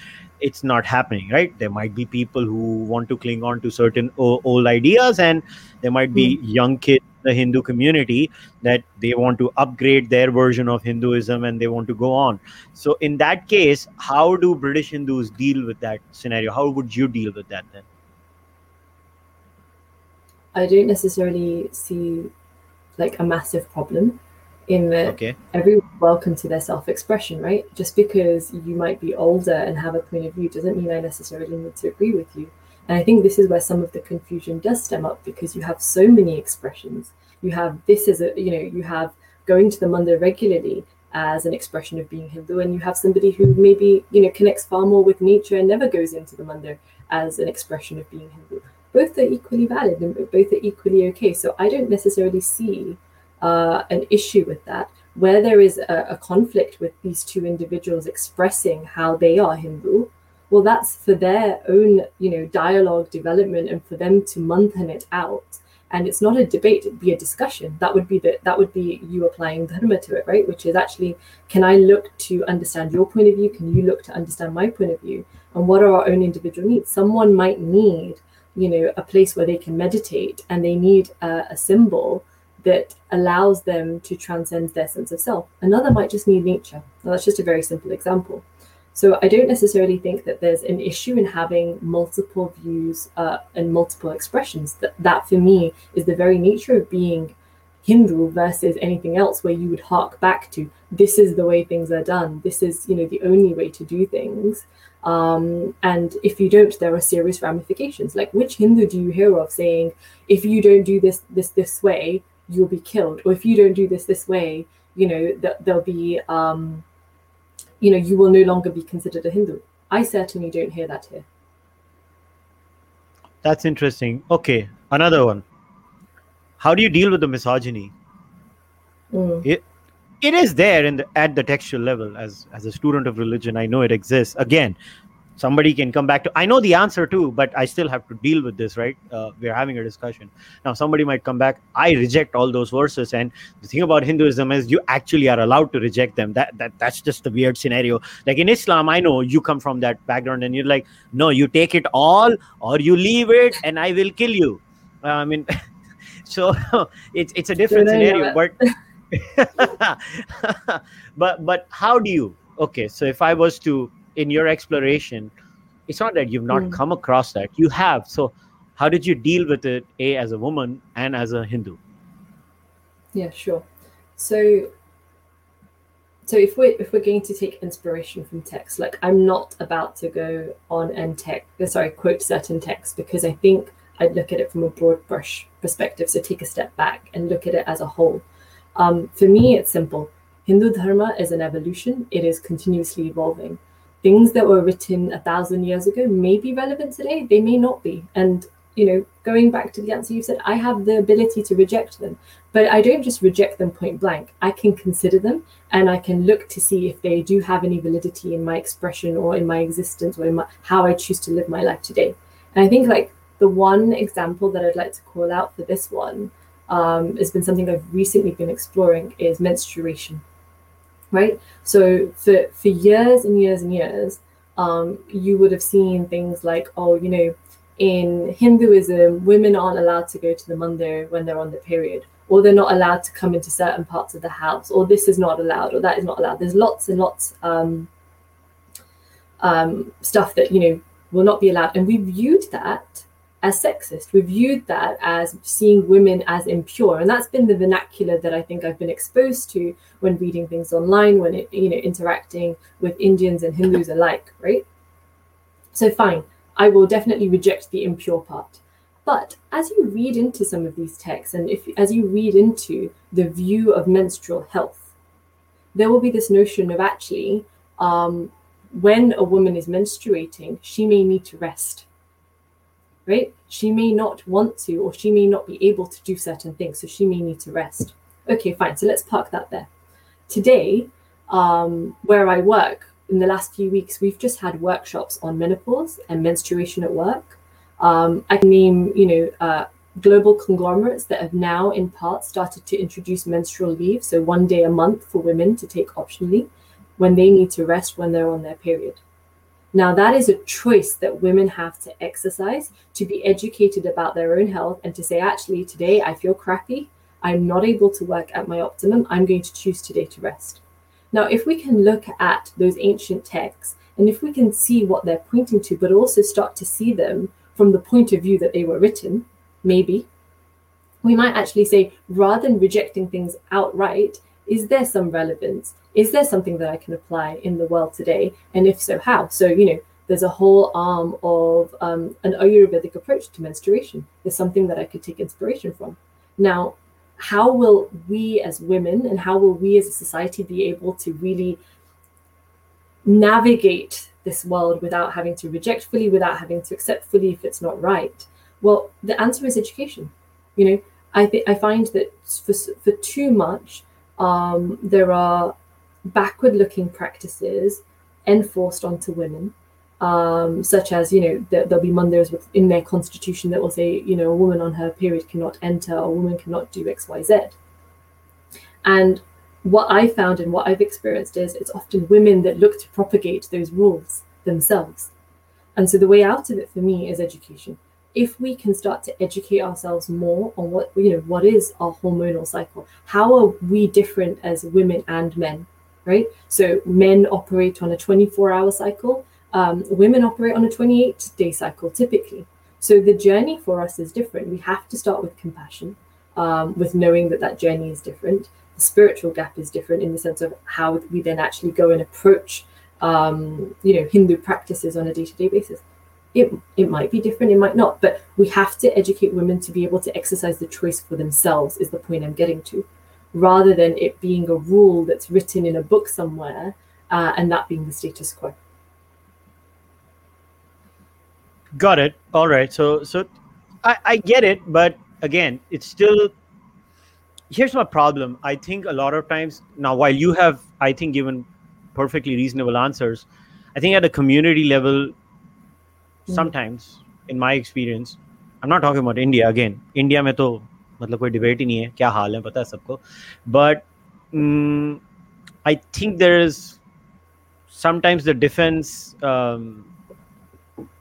it's not happening right? There might be people who want to cling on to certain old ideas and there might be mm. young kids in the hindu community that they want to upgrade their version of hinduism and they want to go on. So in that case how do british hindus deal with that scenario? How would you deal with that then? I don't necessarily see like a massive problem in that okay. everyone's welcome to their self-expression, right? Just because you might be older and have a point of view doesn't mean I necessarily need to agree with you. And I think this is where some of the confusion does stem up because you have so many expressions. You have this as a, you know, you have going to the mandir regularly as an expression of being Hindu, and you have somebody who maybe, you know, connects far more with nature and never goes into the mandir as an expression of being Hindu. Both are equally valid and both are equally okay. So I don't necessarily see uh, an issue with that. Where there is a, a, conflict with these two individuals expressing how they are Hindu, well, that's for their own, you know, dialogue development and for them to manthan it out. And it's not a debate; it'd be a discussion. That would be the that would be you applying dharma to it, right? Which is actually, can I look to understand your point of view? Can you look to understand my point of view? And what are our own individual needs? Someone might need, you know, a place where they can meditate, and they need a symbol that allows them to transcend their sense of self. Another might just need nature. Now, that's just a very simple example. So I don't necessarily think that there's an issue in having multiple views uh, and multiple expressions. That that for me is the very nature of being Hindu versus anything else, where you would hark back to this is the way things are done. This is you know the only way to do things. Um, and if you don't, there are serious ramifications. Like which Hindu do you hear of saying, if you don't do this this this way, you'll be killed. Or if you don't do this this way you know that there'll be um you know you will no longer be considered a hindu. I certainly don't hear that here. That's interesting. Okay another one. How do you deal with the misogyny? Mm. it, it is there in the, at the textual level. As as a student of religion i know it exists. Again somebody can come back to i know the answer too but i still have to deal with this right? Uh, we're having a discussion. Now somebody might come back i reject all those verses and the thing about hinduism is you actually are allowed to reject them. That, that that's just the weird scenario. Like in islam i know you come from that background and you're like no you take it all or you leave it and i will kill you. Uh, i mean so it's it's a different scenario but but but how do you? Okay so if i was to in your exploration it's not that you've not mm. come across that. You have. So how did you deal with it a as a woman and as a hindu? Yeah sure. So so if we're if we're going to take inspiration from text like i'm not about to go on and tech uh, sorry quote certain texts because i think i'd look at it from a broad brush perspective. So take a step back and look at it as a whole. Um, for me it's simple. Hindu dharma is an evolution. It is continuously evolving things that were written a thousand years ago may be relevant today, they may not be. And, you know, going back to the answer you said, I have the ability to reject them, but I don't just reject them point blank. I can consider them and I can look to see if they do have any validity in my expression or in my existence or in my, how I choose to live my life today. And I think, like, the one example that I'd like to call out for this one um, has been something I've recently been exploring is menstruation right? So for for years and years and years, um, you would have seen things like, oh, you know, in Hinduism, women aren't allowed to go to the mandir when they're on the period, or they're not allowed to come into certain parts of the house, or this is not allowed, or that is not allowed. There's lots and lots um, um, stuff that you know will not be allowed, and we viewed that as sexist. We viewed that as seeing women as impure, and that's been the vernacular that I think I've been exposed to when reading things online, when it, you know interacting with Indians and Hindus alike, right? So fine, I will definitely reject the impure part. But as you read into some of these texts, and if as you read into the view of menstrual health, there will be this notion of actually, um, when a woman is menstruating, she may need to rest right? She may not want to, or she may not be able to do certain things, so she may need to rest. Okay, fine. So let's park that there. Today, um, where I work, in the last few weeks, we've just had workshops on menopause and menstruation at work. Um, I can name, you know, uh, global conglomerates that have now, in part, started to introduce menstrual leave, so one day a month for women to take optionally when they need to rest when they're on their period. Now, that is a choice that women have to exercise to be educated about their own health and to say, actually, today I feel crappy. I'm not able to work at my optimum. I'm going to choose today to rest. Now, if we can look at those ancient texts and if we can see what they're pointing to, but also start to see them from the point of view that they were written, maybe we might actually say, rather than rejecting things outright, is there some relevance? Is there something that I can apply in the world today? And if so, how? So, you know, there's a whole arm of um, an Ayurvedic approach to menstruation. There's something that I could take inspiration from. Now, how will we as women and how will we as a society be able to really navigate this world without having to reject fully, without having to accept fully if it's not right? Well, the answer is education. You know, I think I find that for, for too much, um, there are backward looking practices enforced onto women, um, such as, you know, there, will be Mandirs in their constitution that will say, you know, a woman on her period cannot enter, a woman cannot do X, Y, Z. And what I found and what I've experienced is it's often women that look to propagate those rules themselves. And so the way out of it for me is education. If we can start to educate ourselves more on what you know, what is our hormonal cycle? How are we different as women and men? Right? So men operate on a 24 hour cycle, um, women operate on a 28 day cycle typically. So the journey for us is different. We have to start with compassion, um, with knowing that that journey is different. The spiritual gap is different in the sense of how we then actually go and approach, um, you know, Hindu practices on a day to day basis. It, it might be different, it might not, but we have to educate women to be able to exercise the choice for themselves, is the point I'm getting to rather than it being a rule that's written in a book somewhere uh, and that being the status quo. Got it. All right. So, so I, I get it, but again, it's still. Here's my problem. I think a lot of times now, while you have, I think, given perfectly reasonable answers, I think at a community level, mm-hmm. sometimes, in my experience, I'm not talking about India again. India में तो मतलब कोई debate ही नहीं है क्या हाल है पता है सबको but I think there is sometimes the defense um,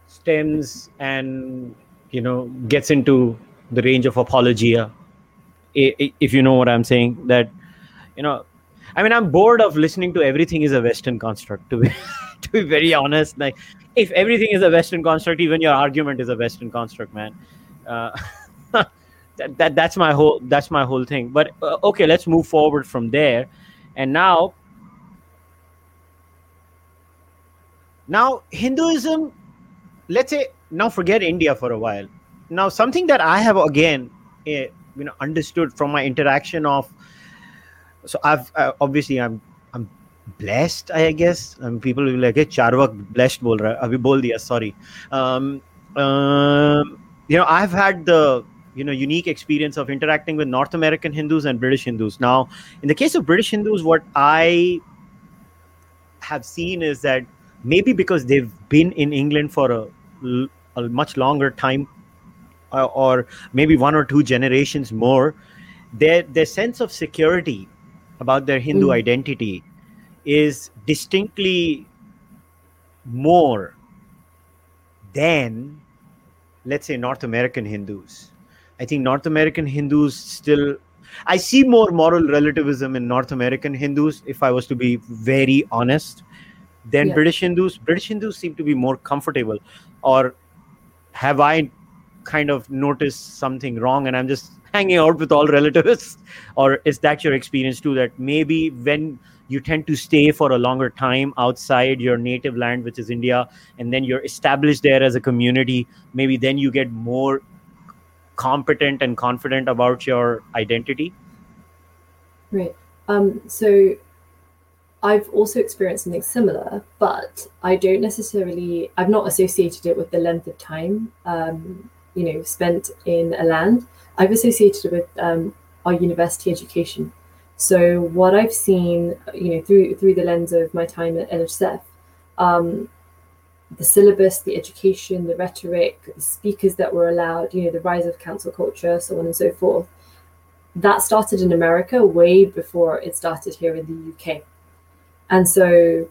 stems and you know gets into the range of apologia if you know what i'm saying that you know i mean i'm bored of listening to everything is a western construct to be to be very honest like if everything is a western construct even your argument is a western construct man uh, that, that that's my whole that's my whole thing. But uh, okay let's move forward from there. And now now hinduism let's say now forget india for a while. Now something that i have again uh, you know understood from my interaction of so i've uh, obviously i'm i'm blessed i guess. And people will be like hey charvak blessed bol raha abhi bol diya sorry. Um, um you know i've had the you know unique experience of interacting with north american hindus and british hindus now in the case of british hindus what i have seen is that maybe because they've been in england for a, a much longer time uh, or maybe one or two generations more their their sense of security about their hindu mm. identity is distinctly more than let's say north american hindus I think North American Hindus still. I see more moral relativism in North American Hindus, if I was to be very honest, than British Hindus. British Hindus seem to be more comfortable, or have I kind of noticed something wrong and I'm just hanging out with all relativists? Or is that your experience too? That maybe when you tend to stay for a longer time outside your native land, which is India, and then you're established there as a community, maybe then you get more competent and confident about your identity? Right. Um, so I've also experienced something similar, but I don't necessarily, I've not associated it with the length of time, um, you know, spent in a land. I've associated it with um, our university education. So what I've seen, you know, through through the lens of my time at NHSF, um, the syllabus, the education, the rhetoric, the speakers that were allowed, you know, the rise of cancel culture, so on and so forth. That started in America way before it started here in the UK. And so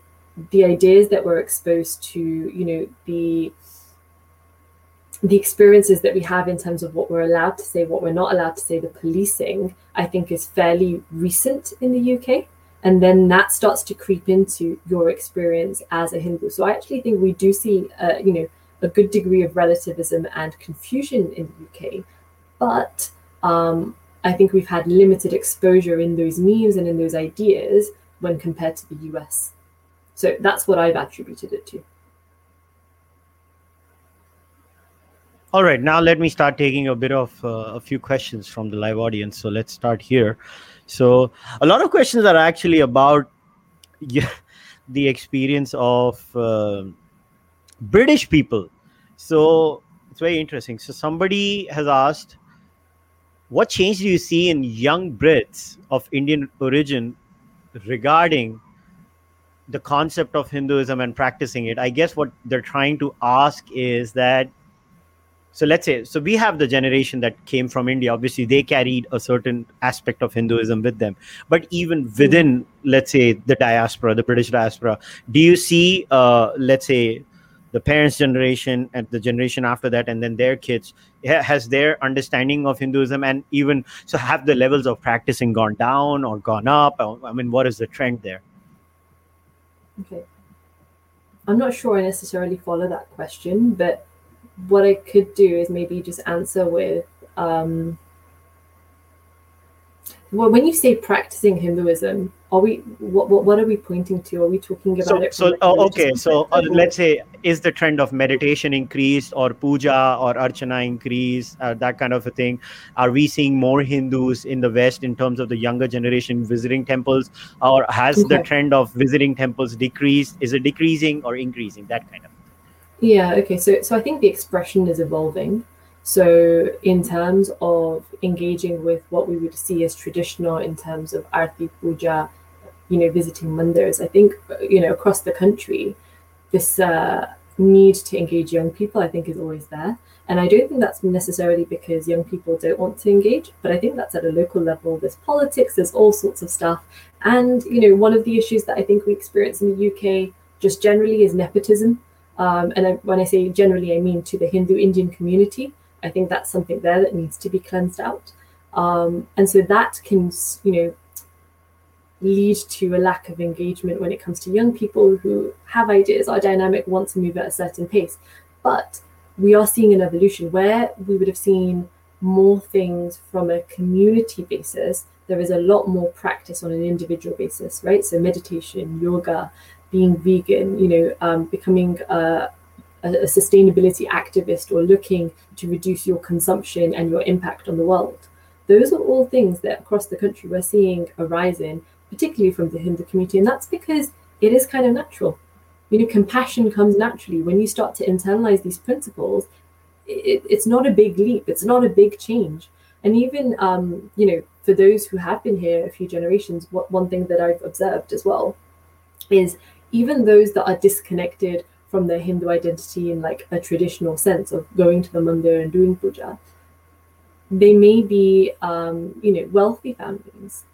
the ideas that we're exposed to, you know, the the experiences that we have in terms of what we're allowed to say, what we're not allowed to say, the policing, I think is fairly recent in the UK. And then that starts to creep into your experience as a Hindu. So I actually think we do see, uh, you know, a good degree of relativism and confusion in the UK. But um, I think we've had limited exposure in those memes and in those ideas when compared to the US. So that's what I've attributed it to. All right, now let me start taking a bit of uh, a few questions from the live audience. So let's start here. So a lot of questions are actually about the experience of uh, British people. So it's very interesting. So somebody has asked, what change do you see in young Brits of Indian origin regarding the concept of Hinduism and practicing it. I guess what they're trying to ask is that so let's say so we have the generation that came from india. Obviously they carried a certain aspect of hinduism with them. But even within let's say the diaspora the british diaspora do you see uh, let's say the parents generation and the generation after that and then their kids has their understanding of hinduism and even so have the levels of practicing gone down or gone up? I mean what is the trend there? Okay. I'm not sure i necessarily follow that question but what i could do is maybe just answer with um, well when you say practicing hinduism are we what, what, what are we pointing to? Are we talking about so, it so oh, okay so uh, let's say is the trend of meditation increased or puja or archana increased uh, that kind of a thing? Are we seeing more hindus in the west in terms of the younger generation visiting temples? Or has okay. the trend of visiting temples decreased? Is it decreasing or increasing? That kind of yeah okay so so i think the expression is evolving so, in terms of engaging with what we would see as traditional in terms of arti puja, you know, visiting mandirs, I think, you know, across the country, this uh, need to engage young people, I think, is always there. And I don't think that's necessarily because young people don't want to engage, but I think that's at a local level. There's politics, there's all sorts of stuff. And, you know, one of the issues that I think we experience in the UK just generally is nepotism. Um, and I, when I say generally, I mean to the Hindu Indian community. I think that's something there that needs to be cleansed out. Um, and so that can, you know, lead to a lack of engagement when it comes to young people who have ideas, are dynamic, want to move at a certain pace. But we are seeing an evolution where we would have seen more things from a community basis. There is a lot more practice on an individual basis, right? So meditation, yoga, being vegan, you know, um, becoming a, a, a sustainability activist or looking to reduce your consumption and your impact on the world. Those are all things that across the country we're seeing arising, particularly from the Hindu community. And that's because it is kind of natural. You know, compassion comes naturally. When you start to internalize these principles, it, it's not a big leap, it's not a big change. And even, um, you know, for those who have been here a few generations, what, one thing that I've observed as well is even those that are disconnected from their Hindu identity in like a traditional sense of going to the mandir and doing puja. They may be, um, you know, wealthy families,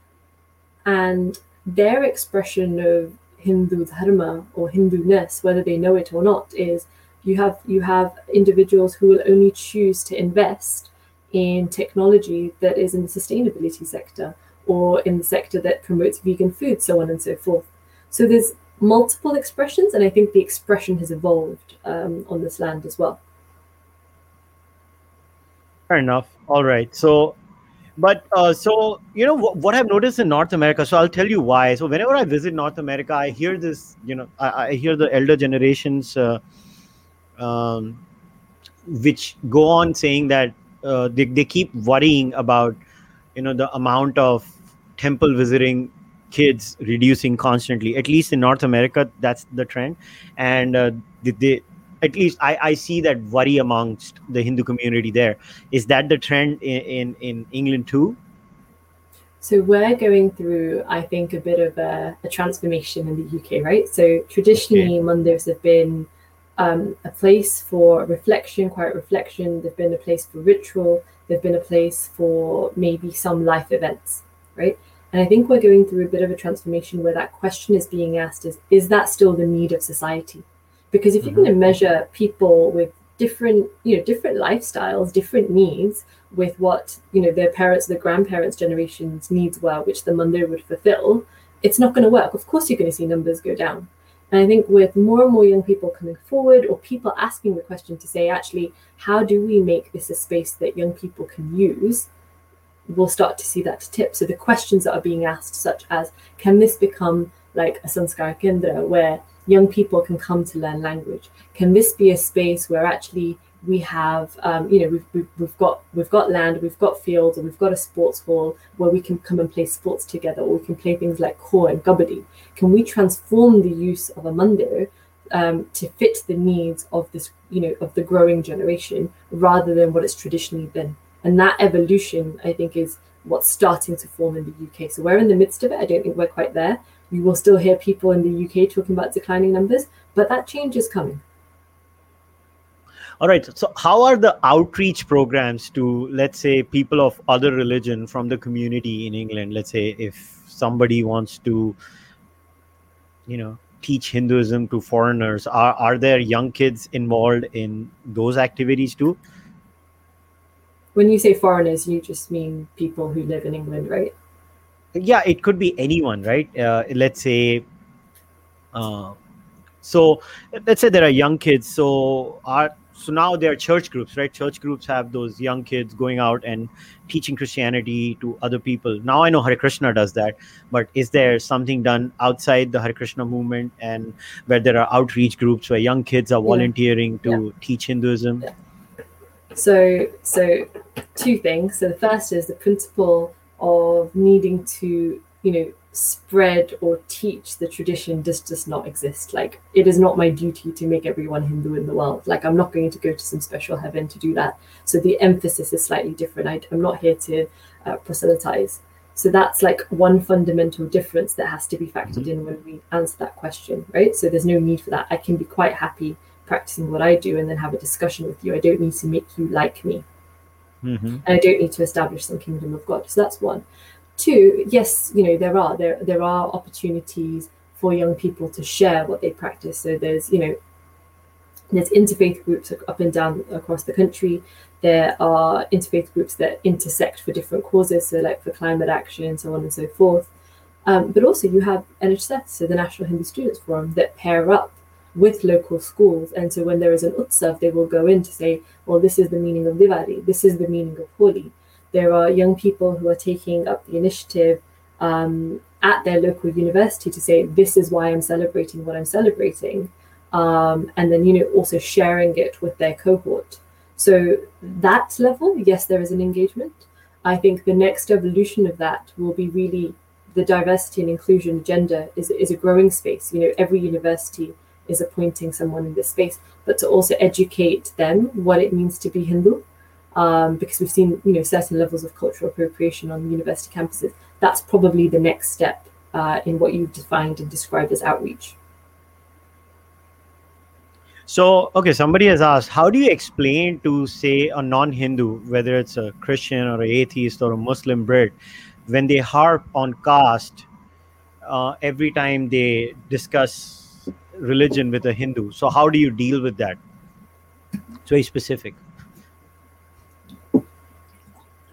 and their expression of Hindu dharma or Hindu-ness, whether they know it or not, is you have you have individuals who will only choose to invest in technology that is in the sustainability sector or in the sector that promotes vegan food, so on and so forth. So there's multiple expressions, and I think the expression has evolved um, on this land as well. Fair enough. All right. So, but uh, so you know what, what I've noticed in North America. So I'll tell you why. So whenever I visit North America, I hear this. You know, I, I hear the elder generations, uh, um, which go on saying that uh, they they keep worrying about, you know, the amount of temple visiting kids reducing constantly. At least in North America, that's the trend, and uh, they, at least I, I see that worry amongst the Hindu community there. Is that the trend in, in, in England too? So we're going through, I think, a bit of a, a transformation in the UK, right? So traditionally, okay. Mandirs have been um, a place for reflection, quiet reflection. They've been a place for ritual. They've been a place for maybe some life events, right? And I think we're going through a bit of a transformation where that question is being asked: is is that still the need of society? because if you're mm-hmm. going to measure people with different you know different lifestyles different needs with what you know their parents their grandparents generations needs were which the mandir would fulfill it's not going to work of course you're going to see numbers go down and i think with more and more young people coming forward or people asking the question to say actually how do we make this a space that young people can use we'll start to see that tip so the questions that are being asked such as can this become like a sanskar kendra where young people can come to learn language? Can this be a space where actually we have, um, you know, we've, we've, we've, got we've got land, we've got fields, and we've got a sports hall where we can come and play sports together, or we can play things like kho and kabaddi. Can we transform the use of a mandir um, to fit the needs of this, you know, of the growing generation rather than what it's traditionally been? And that evolution, I think, is what's starting to form in the UK. So we're in the midst of it. I don't think we're quite there, we will still hear people in the UK talking about declining numbers, but that change is coming. All right. So, how are the outreach programs to, let's say, people of other religion from the community in England? Let's say if somebody wants to, you know, teach Hinduism to foreigners, are, are there young kids involved in those activities too? When you say foreigners, you just mean people who live in England, right? yeah it could be anyone right uh, let's say uh, so let's say there are young kids so are so now there are church groups right church groups have those young kids going out and teaching christianity to other people now i know hare krishna does that but is there something done outside the hare krishna movement and where there are outreach groups where young kids are volunteering yeah. to yeah. teach hinduism yeah. So so two things so the first is the principle of needing to, you know, spread or teach the tradition just does not exist. Like it is not my duty to make everyone Hindu in the world. Like I'm not going to go to some special heaven to do that. So the emphasis is slightly different. I, am not here to uh, proselytize. So that's like one fundamental difference that has to be factored in when we answer that question, right? So there's no need for that. I can be quite happy practicing what I do and then have a discussion with you. I don't need to make you like me. Mm-hmm. And I don't need to establish some kingdom of God. So that's one. Two, yes, you know, there are there there are opportunities for young people to share what they practice. So there's, you know, there's interfaith groups up and down across the country. There are interfaith groups that intersect for different causes, so like for climate action, so on and so forth. Um, but also you have NHSF, so the National Hindu Students Forum, that pair up with local schools. And so when there is an utsav, they will go in to say, well, this is the meaning of Diwali, this is the meaning of Holi. There are young people who are taking up the initiative um, at their local university to say, this is why I'm celebrating what I'm celebrating. Um, and then, you know, also sharing it with their cohort. So that level, yes, there is an engagement. I think the next evolution of that will be really the diversity and inclusion agenda is, is a growing space. You know, every university is appointing someone in this space, but to also educate them what it means to be Hindu. Um, because we've seen, you know, certain levels of cultural appropriation on university campuses. That's probably the next step uh, in what you've defined and described as outreach. So, okay, somebody has asked, how do you explain to, say, a non Hindu, whether it's a Christian or an atheist or a Muslim Brit, when they harp on caste uh, every time they discuss religion with a Hindu. So how do you deal with that? It's very specific.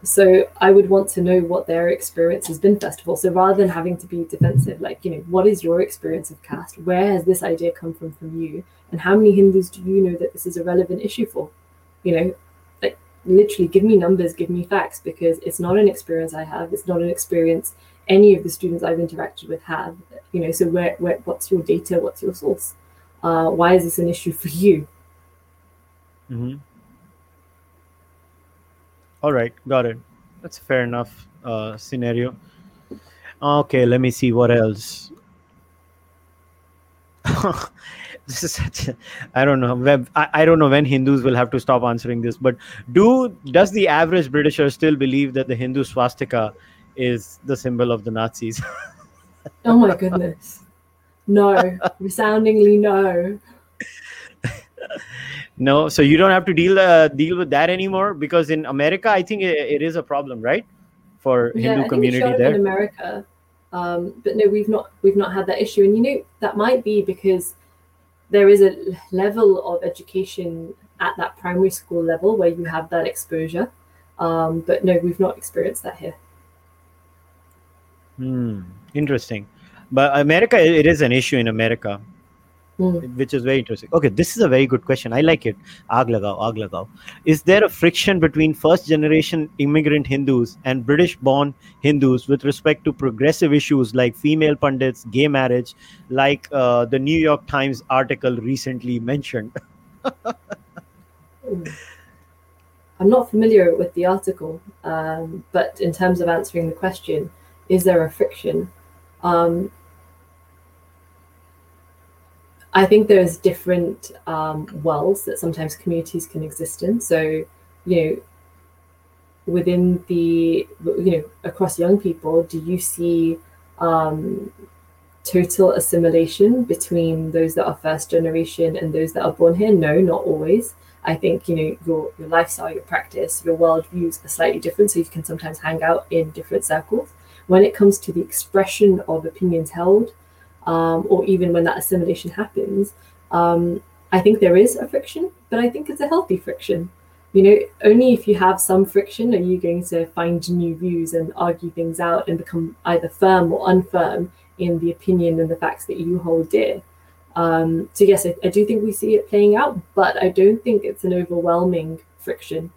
So I would want to know what their experience has been, first of all. So rather than having to be defensive, like, you know, what is your experience of caste? Where has this idea come from from you? And how many Hindus do you know that this is a relevant issue for? You know, like literally give me numbers, give me facts, because it's not an experience I have. It's not an experience any of the students I've interacted with have. You know, so where, where what's your data? What's your source? Uh, why is this an issue for you? Mm-hmm. All right, got it. That's a fair enough uh, scenario. Okay, let me see what else. this is such a, I don't know. I, I don't know when Hindus will have to stop answering this, but do does the average Britisher still believe that the Hindu swastika is the symbol of the Nazis? oh my goodness. No, resoundingly no. no, so you don't have to deal uh, deal with that anymore because in America, I think it, it is a problem, right, for yeah, Hindu community there. In America, um, but no, we've not we've not had that issue, and you know that might be because there is a level of education at that primary school level where you have that exposure. Um, but no, we've not experienced that here. Hmm. Interesting. But America, it is an issue in America, mm. which is very interesting. Okay, this is a very good question. I like it. Aag lagao, aag lagao. Is there a friction between first generation immigrant Hindus and British born Hindus with respect to progressive issues like female pundits, gay marriage, like uh, the New York Times article recently mentioned? Hmm. I'm not familiar with the article, um, but in terms of answering the question, is there a friction? Um, I think there's different um, worlds that sometimes communities can exist in. So, you know, within the, you know, across young people, do you see um, total assimilation between those that are first generation and those that are born here? No, not always. I think you know your your lifestyle, your practice, your worldviews are slightly different, so you can sometimes hang out in different circles when it comes to the expression of opinions held, um, or even when that assimilation happens, um, I think there is a friction, but I think it's a healthy friction. You know, only if you have some friction are you going to find new views and argue things out and become either firm or unfirm in the opinion and the facts that you hold dear. Um, so yes, I, I do think we see it playing out, but I don't think it's an overwhelming friction.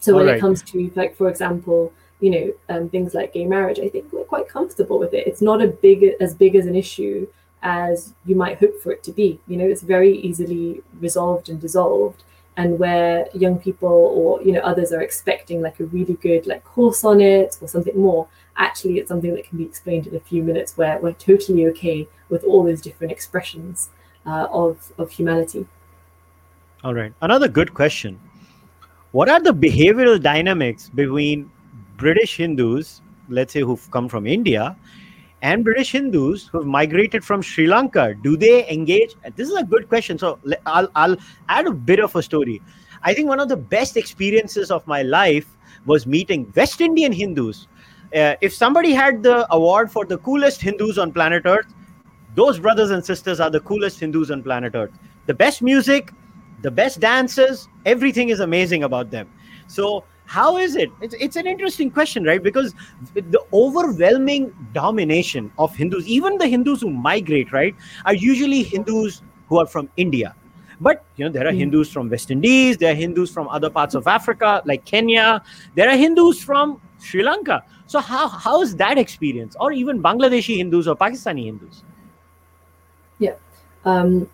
So when right. it comes to, like, for example, you know um, things like gay marriage i think we're quite comfortable with it. It's not a big as big as an issue as you might hope for it to be. You know it's very easily resolved and dissolved. And where young people or you know others are expecting like a really good like course on it or something more actually it's something that can be explained in a few minutes where we're totally okay with all those different expressions uh, of of humanity. All right. Another good question. What are the behavioral dynamics between British Hindus, let's say who've come from India, and British Hindus who've migrated from Sri Lanka, do they engage? This is a good question. So I'll, I'll add a bit of a story. I think one of the best experiences of my life was meeting West Indian Hindus. Uh, if somebody had the award for the coolest Hindus on planet Earth, those brothers and sisters are the coolest Hindus on planet Earth. The best music, the best dances, everything is amazing about them. So how is it? It's, it's an interesting question right? Because the overwhelming domination of hindus even the hindus who migrate right are usually hindus who are from india. But you know there are mm. hindus from west indies there are hindus from other parts of africa like kenya there are hindus from sri lanka. So how how is that experience? Or even bangladeshi hindus or pakistani hindus? Yeah. Um,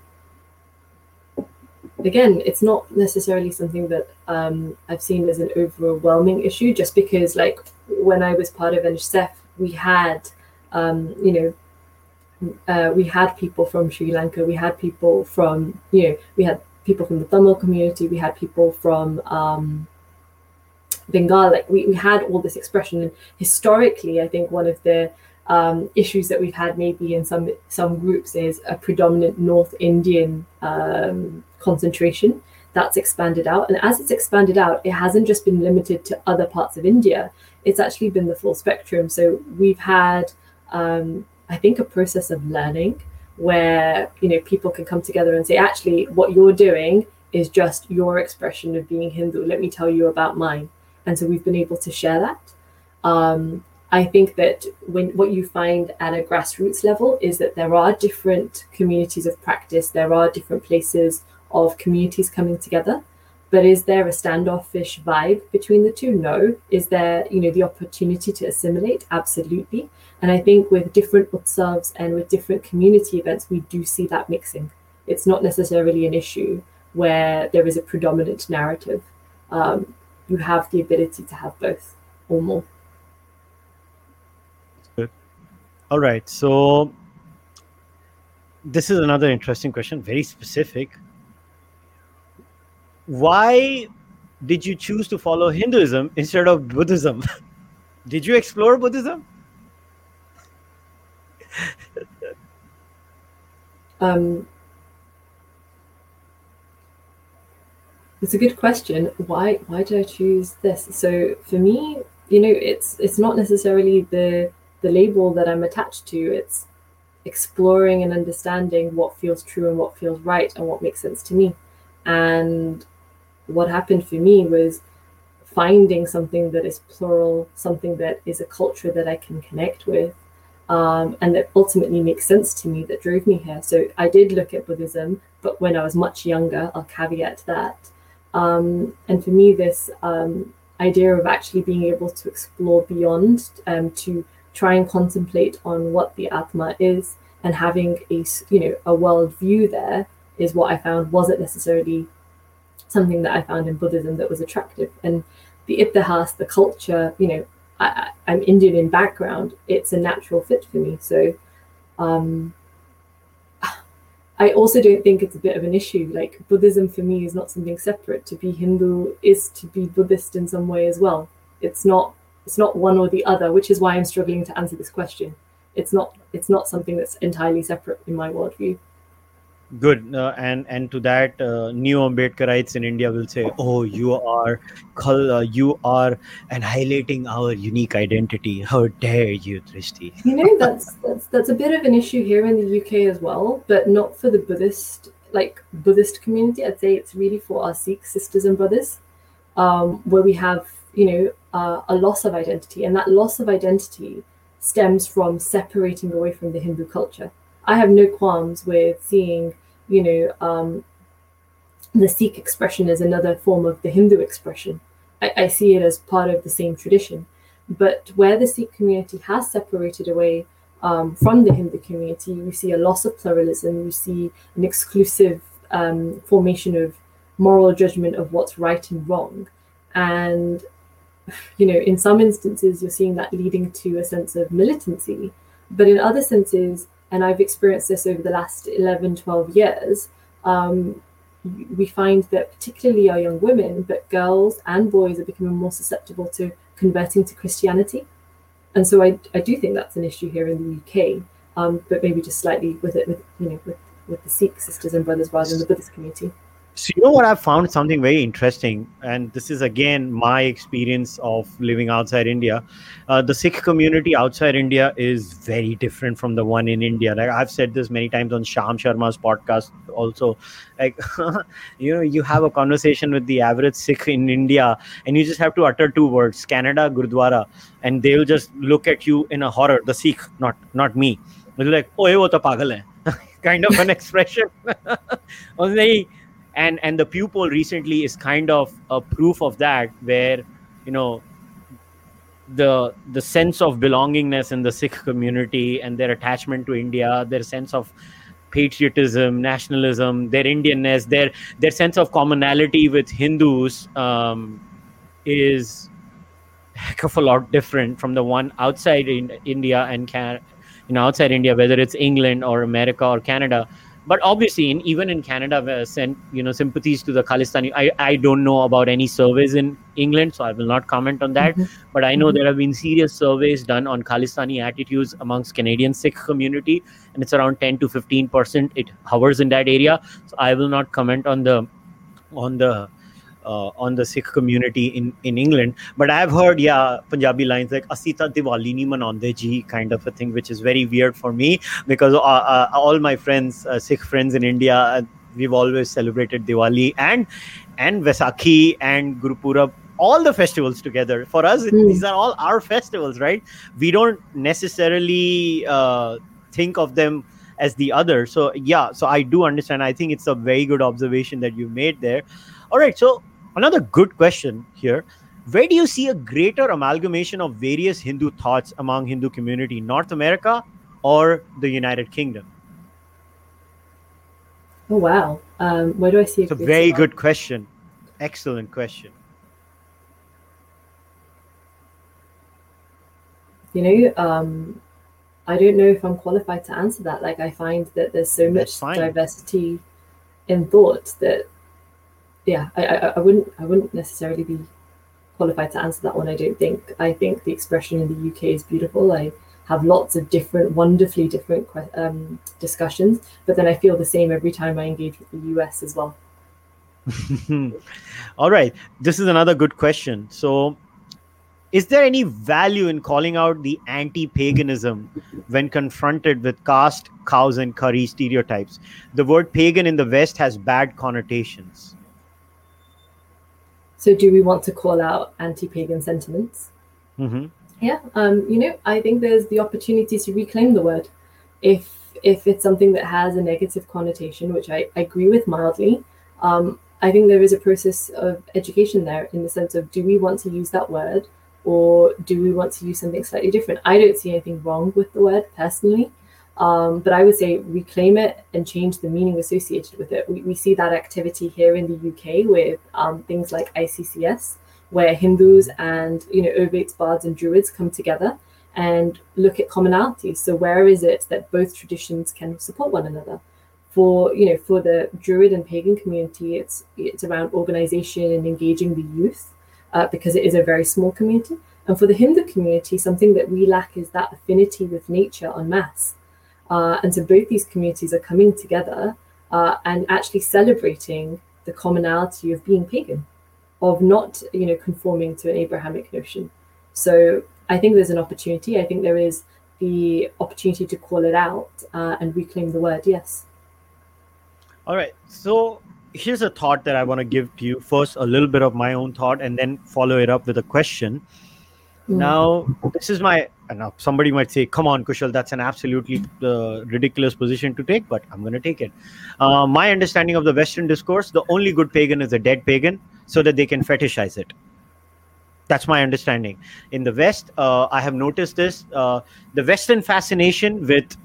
again, it's not necessarily something that um, I've seen as an overwhelming issue, just because, like, when I was part of NHSF, we had, um, you know, uh, we had people from Sri Lanka, we had people from, you know, we had people from the Tamil community, we had people from um, Bengal. Like, we, we had all this expression. And historically, I think one of the um, issues that we've had maybe in some some groups is a predominant North Indian um, concentration that's expanded out. And as it's expanded out, it hasn't just been limited to other parts of India, it's actually been the full spectrum. So we've had, um, I think, a process of learning where you know people can come together and say, actually, what you're doing is just your expression of being Hindu. Let me tell you about mine. And so we've been able to share that. Um, I think that when what you find at a grassroots level is that there are different communities of practice, there are different places of communities coming together. but is there a standoffish vibe between the two? No. Is there, you know, the opportunity to assimilate? Absolutely. And I think with different utsavs and with different community events, we do see that mixing. It's not necessarily an issue where there is a predominant narrative. Um, you have the ability to have both or more. Good. All right. So this is another interesting question, very specific why did you choose to follow Hinduism instead of Buddhism? did you explore Buddhism? um, it's a good question. Why why did I choose this? So for me, you know, it's it's not necessarily the the label that I'm attached to. It's exploring and understanding what feels true and what feels right and what makes sense to me. And what happened for me was finding something that is plural, something that is a culture that I can connect with, um, and that ultimately makes sense to me that drove me here. So I did look at Buddhism, but when I was much younger, I'll caveat that. Um, and for me, this um, idea of actually being able to explore beyond, um, to try and contemplate on what the Atma is, and having a you know a world view there is what I found wasn't necessarily something that I found in Buddhism that was attractive. And the Itihas, the culture, you know, I, am Indian in background. It's a natural fit for me. So um, I also don't think it's a bit of an issue. Like Buddhism for me is not something separate. To be Hindu is to be Buddhist in some way as well. It's not it's not one or the other, which is why I'm struggling to answer this question. It's not it's not something that's entirely separate in my worldview. Good. Uh, and and to that uh, new ambedkarites in india will say oh you are uh, you are annihilating our unique identity. How dare you Drishti? You know that's that's that's a bit of an issue here in the uk as well but not for the buddhist like buddhist community. I'd say it's really for our sikh sisters and brothers um, where we have you know uh, a loss of identity and that loss of identity stems from separating away from the hindu culture I have no qualms with seeing, you know, um, the Sikh expression as another form of the Hindu expression. I, I see it as part of the same tradition. But where the Sikh community has separated away um, from the Hindu community, you see a loss of pluralism, you see an exclusive um, formation of moral judgment of what's right and wrong. And, you know, in some instances, you're seeing that leading to a sense of militancy. But in other senses, and I've experienced this over the last 11, 12 years, um, we find that particularly our young women, but girls and boys are becoming more susceptible to converting to Christianity. And so I, I do think that's an issue here in the UK, um, but maybe just slightly with it, with, you know, with, with the Sikh sisters and brothers rather than the Buddhist community. So you know what I've found something very interesting, and this is again my experience of living outside India. Uh, the Sikh community outside India is very different from the one in India. Like I've said this many times on Sham Sharma's podcast. Also, like you know, you have a conversation with the average Sikh in India, and you just have to utter two words: Canada, Gurdwara, and they'll just look at you in a horror. The Sikh, not not me. They're like, "Oh, wo to pagal hai," kind of an expression. And and the Pew poll recently is kind of a proof of that where you know the the sense of belongingness in the sikh community and their attachment to india their sense of patriotism nationalism their indianness their their sense of commonality with hindus um, is heck of a lot different from the one outside in india and can you know outside india whether it's england or america or canada but obviously in, even in canada uh, sent you know sympathies to the khalistani I, I don't know about any surveys in england so i will not comment on that mm-hmm. but i know mm-hmm. there have been serious surveys done on khalistani attitudes amongst canadian sikh community and it's around 10 to 15 percent it hovers in that area so i will not comment on the on the uh, on the Sikh community in, in England. But I've heard, yeah, Punjabi lines like Asita Diwali ni manande ji kind of a thing, which is very weird for me because uh, uh, all my friends, uh, Sikh friends in India, uh, we've always celebrated Diwali and and Vaisakhi and Gurupurab all the festivals together. For us, mm. these are all our festivals, right? We don't necessarily uh, think of them as the other. So yeah, so I do understand. I think it's a very good observation that you made there. All right, so another good question here. Where do you see a greater amalgamation of various hindu thoughts among hindu community north america or the united kingdom? Oh wow. Um, where do i see it's a very good question. Excellent question. You know um, i don't know if i'm qualified to answer that. Like i find that there's so much diversity in thought that yeah I, I, I wouldn't i wouldn't necessarily be qualified to answer that one i don't think. I think the expression in the uk is beautiful. I have lots of different wonderfully different um, discussions but then i feel the same every time i engage with the us as well. All right this is another good question. So is there any value in calling out the anti-paganism when confronted with caste cows and curry stereotypes? The word pagan in the west has bad connotations so do we want to call out anti-pagan sentiments mm-hmm. yeah um, you know i think there's the opportunity to reclaim the word if if it's something that has a negative connotation which i, I agree with mildly um, i think there is a process of education there in the sense of do we want to use that word or do we want to use something slightly different? I don't see anything wrong with the word personally, um, but I would say reclaim it and change the meaning associated with it. We, we see that activity here in the UK with um, things like ICCS, where Hindus and you know Ovates, Bards, and Druids come together and look at commonalities. So where is it that both traditions can support one another? For you know, for the Druid and pagan community, it's it's around organization and engaging the youth uh, because it is a very small community. And for the Hindu community, something that we lack is that affinity with nature en masse. Uh, and so both these communities are coming together uh, and actually celebrating the commonality of being pagan, of not, you know, conforming to an Abrahamic notion. So I think there's an opportunity. I think there is the opportunity to call it out uh, and reclaim the word. Yes. All right. So here's a thought that I want to give to you. First, a little bit of my own thought, and then follow it up with a question. Mm. Now, this is my. Now, somebody might say, "Come on, Kushal, that's an absolutely uh, ridiculous position to take," but I'm going to take it. Uh, my understanding of the Western discourse: the only good pagan is a dead pagan, so that they can fetishize it. That's my understanding. In the West, uh, I have noticed this: uh, the Western fascination with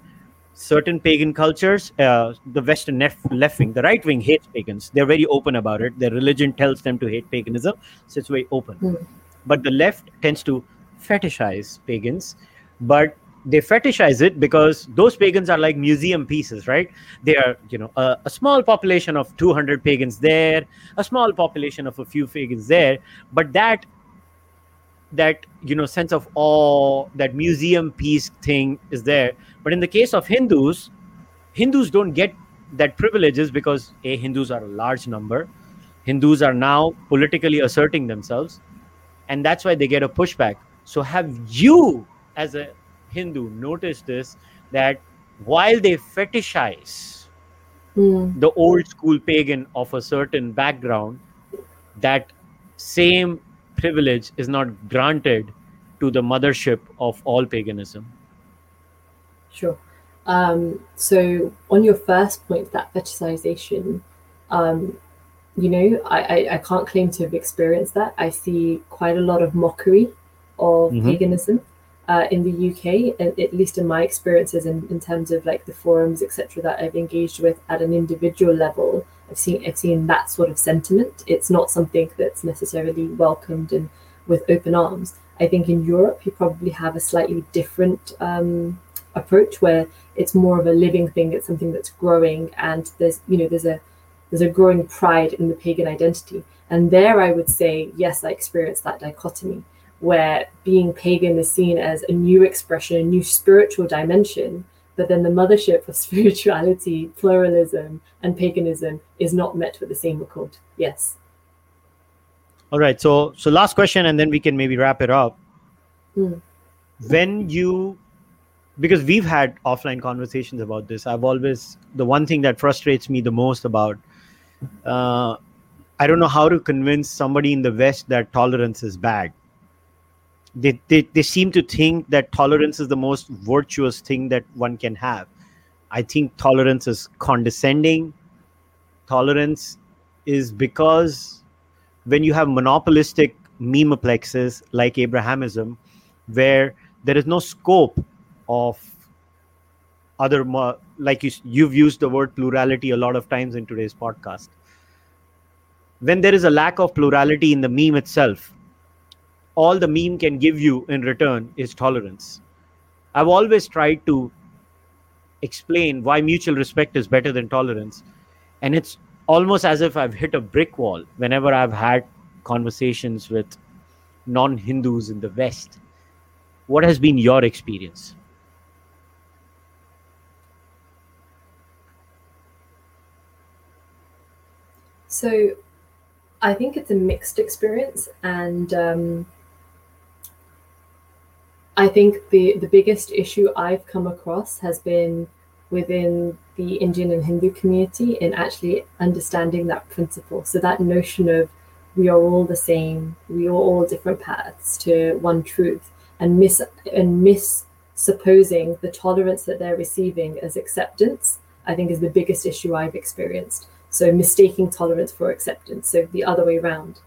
certain pagan cultures, uh, the Western left, left wing, the right wing hates pagans. They're very open about it. Their religion tells them to hate paganism, so it's very open. Mm. But the left tends to fetishize pagans, but they fetishize it because those pagans are like museum pieces, right? They are, you know, a, a small population of 200 pagans there, a small population of a few pagans there, but that that you know sense of awe that museum piece thing is there. But in the case of hindus hindus don't get that privileges because a hindus are a large number. Hindus are now politically asserting themselves and that's why they get a pushback so have you as a hindu noticed this that while they fetishize mm. the old school pagan of a certain background that same privilege is not granted to the mothership of all paganism. Sure. Um, so on your first point, that fetishization, um, you know, I, I, I, can't claim to have experienced that. I see quite a lot of mockery of mm-hmm. paganism uh, in the UK, at least in my experiences in, in terms of like the forums, etc., that I've engaged with at an individual level. I've seen I've seen that sort of sentiment. It's not something that's necessarily welcomed and with open arms. I think in Europe you probably have a slightly different um, approach where it's more of a living thing. It's something that's growing, and there's you know there's a there's a growing pride in the pagan identity. And there, I would say yes, I experienced that dichotomy where being pagan is seen as a new expression, a new spiritual dimension, but then the mothership of spirituality, pluralism, and paganism is not met with the same accord. Yes. All right. So, so last question, and then we can maybe wrap it up. Mm. When you, because we've had offline conversations about this, I've always the one thing that frustrates me the most about. Uh, I don't know how to convince somebody in the West that tolerance is bad they, they, they seem to think that tolerance is the most virtuous thing that one can have. I think tolerance is condescending. Tolerance is because when you have monopolistic memeplexes like Abrahamism, where there is no scope of other like you, you've used the word plurality a lot of times in today's podcast. When there is a lack of plurality in the meme itself all the meme can give you in return is tolerance. I've always tried to explain why mutual respect is better than tolerance and it's almost as if i've hit a brick wall whenever i've had conversations with non-hindus in the west. What has been your experience So I think it's a mixed experience, and um, I think the the biggest issue I've come across has been within the Indian and Hindu community in actually understanding that principle. So that notion of we are all the same, we are all different paths to one truth, and miss and miss supposing the tolerance that they're receiving as acceptance, I think is the biggest issue I've experienced. So mistaking tolerance for acceptance, so the other way around.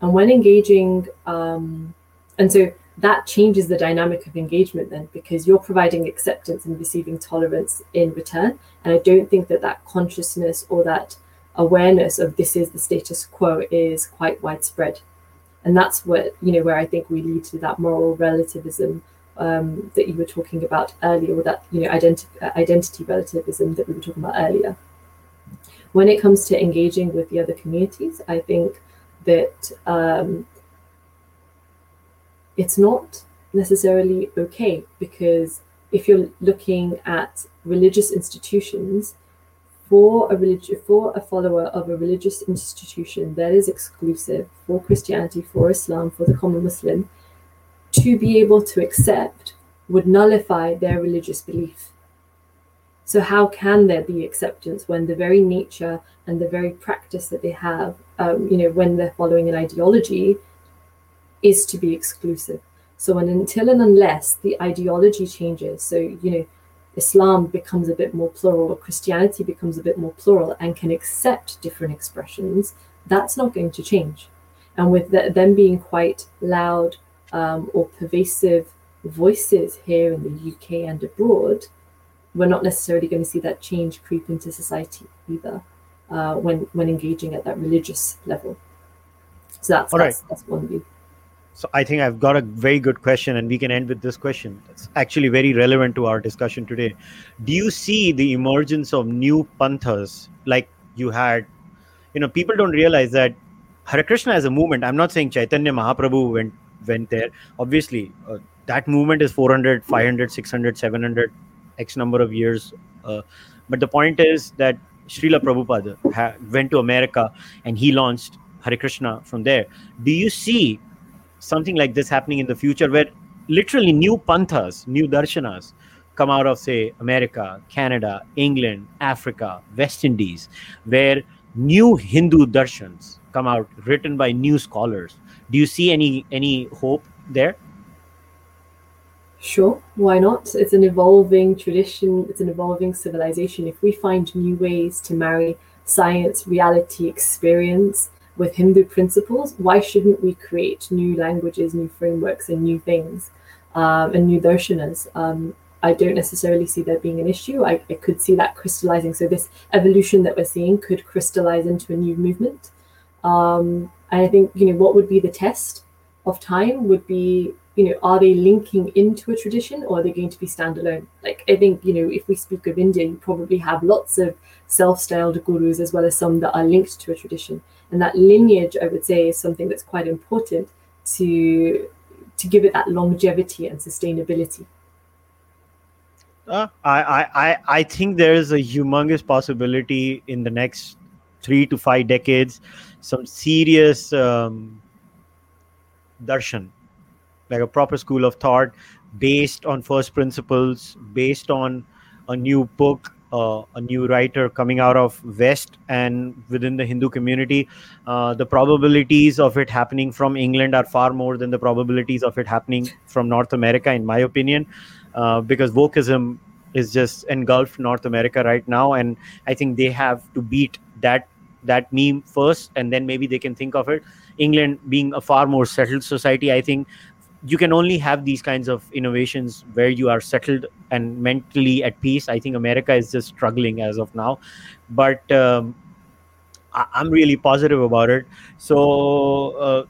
And when engaging, um, and so that changes the dynamic of engagement then because you're providing acceptance and receiving tolerance in return. And I don't think that that consciousness or that awareness of this is the status quo is quite widespread. And that's what, you know, where I think we lead to that moral relativism um, that you were talking about earlier, or that, you know, identi- identity relativism that we were talking about earlier. When it comes to engaging with the other communities, I think that um, it's not necessarily okay because if you're looking at religious institutions, for a religion for a follower of a religious institution that is exclusive for Christianity, for Islam, for the common Muslim, to be able to accept would nullify their religious belief. So, how can there be acceptance when the very nature and the very practice that they have, um, you know, when they're following an ideology, is to be exclusive? So, when until and unless the ideology changes, so, you know, Islam becomes a bit more plural or Christianity becomes a bit more plural and can accept different expressions, that's not going to change. And with the, them being quite loud um, or pervasive voices here in the UK and abroad, we're not necessarily going to see that change creep into society either uh, when when engaging at that religious level. So that's All that's, that's one view. So I think I've got a very good question, and we can end with this question. It's actually very relevant to our discussion today. Do you see the emergence of new panthas like you had? You know, people don't realize that Hare Krishna as a movement. I'm not saying Chaitanya Mahaprabhu went went there. Obviously, uh, that movement is 400, 500, 600, 700 X number of years. Uh, but the point is that Srila Prabhupada ha- went to America and he launched Hare Krishna from there. Do you see something like this happening in the future where literally new panthas, new darshanas come out of, say, America, Canada, England, Africa, West Indies, where new Hindu darshans come out written by new scholars? Do you see any any hope there? Sure, why not? It's an evolving tradition, it's an evolving civilization. If we find new ways to marry science, reality, experience with Hindu principles, why shouldn't we create new languages, new frameworks, and new things, um, and new darshanas? Um, I don't necessarily see there being an issue. I, I, could see that crystallizing. So, this evolution that we're seeing could crystallize into a new movement. Um, and I think, you know, what would be the test of time would be you know, are they linking into a tradition or are they going to be standalone? Like, I think, you know, if we speak of India, you probably have lots of self styled gurus as well as some that are linked to a tradition. And that lineage, I would say, is something that's quite important to to give it that longevity and sustainability. Uh, I, I, I think there is a humongous possibility in the next three to five decades, some serious um, darshan like a proper school of thought based on first principles, based on a new book, uh, a new writer coming out of West and within the Hindu community. Uh, the probabilities of it happening from England are far more than the probabilities of it happening from North America, in my opinion, uh, because wokeism is just engulfed North America right now, and I think they have to beat that that meme first and then maybe they can think of it england being a far more settled society i think you can only have these kinds of innovations where you are settled and mentally at peace. I think america is just struggling as of now. But um, I- am really positive about it. So uh,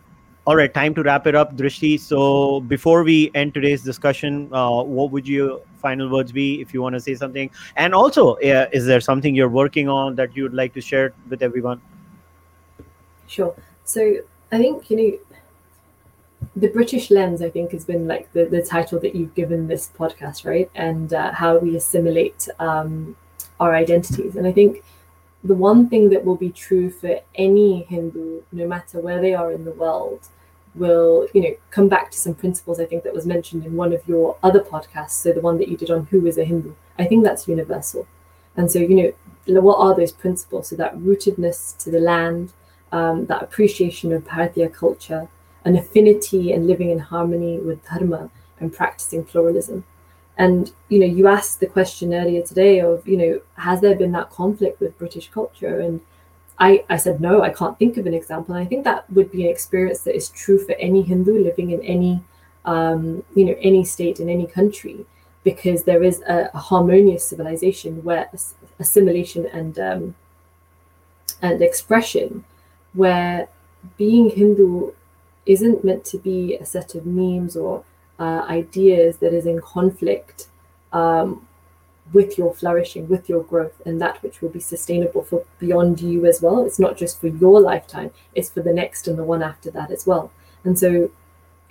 all right time to wrap it up drishti. So before we end today's discussion uh, what would your final words be if you want to say something? And also uh, is there something you're working on that you would like to share with everyone? Sure. So i think you know the British lens, I think, has been like the, the title that you've given this podcast, right? And uh, how we assimilate um, our identities. And I think the one thing that will be true for any Hindu, no matter where they are in the world, will you know come back to some principles I think that was mentioned in one of your other podcasts. So the one that you did on who is a Hindu, I think that's universal. And so you know what are those principles? So that rootedness to the land, um, that appreciation of Bharatiya culture, an affinity and living in harmony with dharma and practicing pluralism. And you know, you asked the question earlier today of, you know, has there been that conflict with British culture? And I, I said no, I can't think of an example. And I think that would be an experience that is true for any Hindu living in any, um, you know, any state in any country, because there is a, a harmonious civilization where assimilation and um, and expression, where being Hindu isn't meant to be a set of memes or uh, ideas that is in conflict um, with your flourishing, with your growth, and that which will be sustainable for beyond you as well. It's not just for your lifetime, it's for the next and the one after that as well. And so,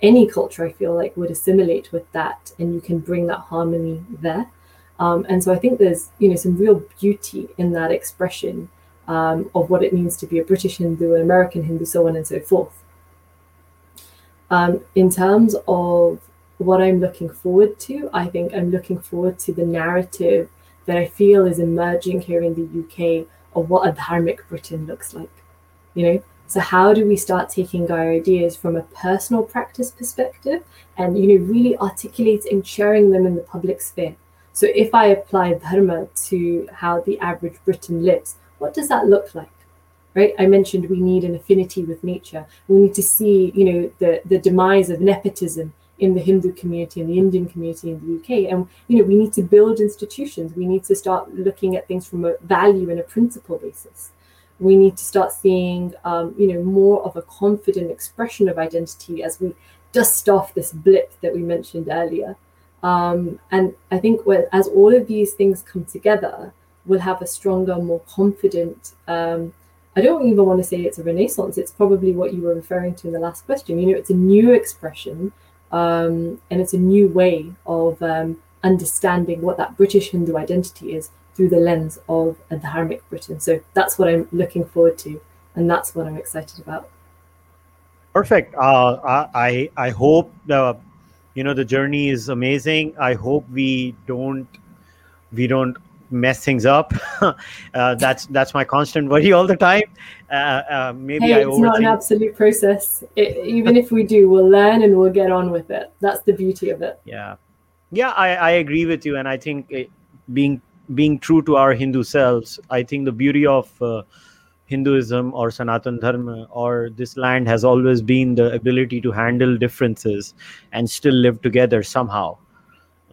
any culture I feel like would assimilate with that, and you can bring that harmony there. Um, and so, I think there's you know some real beauty in that expression um, of what it means to be a British Hindu, an American Hindu, so on and so forth. Um, in terms of what I'm looking forward to, I think I'm looking forward to the narrative that I feel is emerging here in the UK of what a dharmic Britain looks like. You know, so how do we start taking our ideas from a personal practice perspective and you know really articulating, sharing them in the public sphere? So if I apply dharma to how the average Briton lives, what does that look like? Right? I mentioned we need an affinity with nature. We need to see, you know, the, the demise of nepotism in the Hindu community and the Indian community in the UK. And, you know, we need to build institutions. We need to start looking at things from a value and a principle basis. We need to start seeing, um, you know, more of a confident expression of identity as we dust off this blip that we mentioned earlier. Um, and I think as all of these things come together, we'll have a stronger, more confident um, I don't even want to say it's a renaissance. It's probably what you were referring to in the last question. You know, it's a new expression um, and it's a new way of um, understanding what that British Hindu identity is through the lens of a dharmic Britain. So that's what I'm looking forward to, and that's what I'm excited about. Perfect. Uh, I I hope the you know the journey is amazing. I hope we don't we don't mess things up. uh, that's that's my constant worry all the time. Uh, uh, maybe hey, it's not an absolute process. It, even if we do, we'll learn and we'll get on with it. That's the beauty of it. Yeah, yeah, I, I agree with you, and I think it, being being true to our Hindu selves, I think the beauty of uh, Hinduism or Sanatan Dharma or this land has always been the ability to handle differences and still live together somehow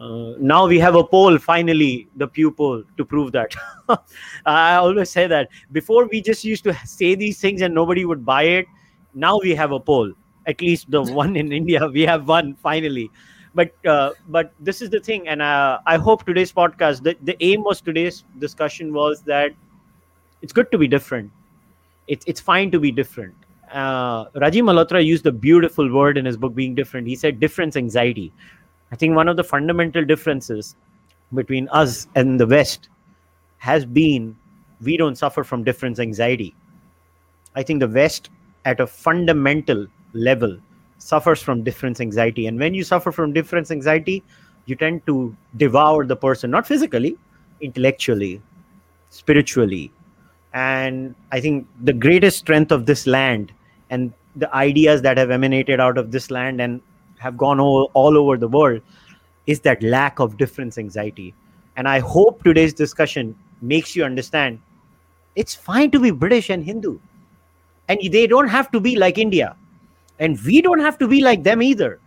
uh, now we have a poll finally the pew poll to prove that. I always say that. Before we just used to say these things and nobody would buy it. Now we have a poll. At least the one in india we have one finally. But uh, but this is the thing and uh, i hope today's podcast the, the aim was today's discussion was that it's good to be different. It's, it's fine to be different. Uh, Malhotra used a beautiful word in his book, Being Different. He said difference anxiety. I think one of the fundamental differences between us and the West has been we don't suffer from difference anxiety. I think the West, at a fundamental level, suffers from difference anxiety. And when you suffer from difference anxiety, you tend to devour the person, not physically, intellectually, spiritually. And I think the greatest strength of this land and the ideas that have emanated out of this land and have gone all, all over the world is that lack of difference anxiety. And I hope today's discussion makes you understand it's fine to be british and hindu. And they don't have to be like india. And we don't have to be like them either.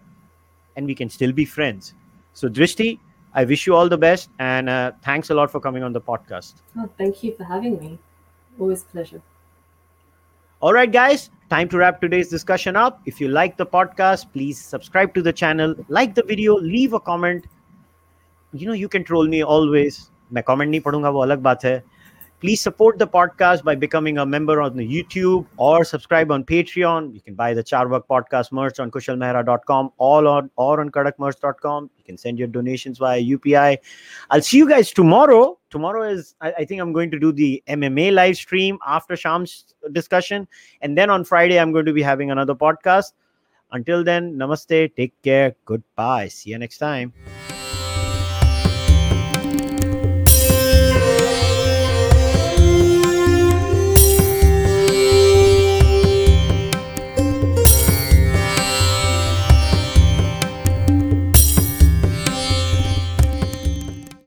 And we can still be friends. So drishti i wish you all the best. And uh, thanks a lot for coming on the podcast. Oh, thank you for having me. Always pleasure all right guys time to wrap today's discussion up if you like the podcast please subscribe to the channel like the video leave a comment you know you can troll me always मैं comment नहीं पढ़ूंगा वो अलग बात है Please support the podcast by becoming a member on the YouTube or subscribe on Patreon. You can buy the Carvaka podcast merch on kushalmehra.com all on or on kadakmerch.com. You can send your donations via UPI. I'll see you guys tomorrow. Tomorrow is I, I think I'm going to do the MMA live stream after Sham's discussion. And then on Friday, I'm going to be having another podcast. Until then, namaste, take care, goodbye. See you next time.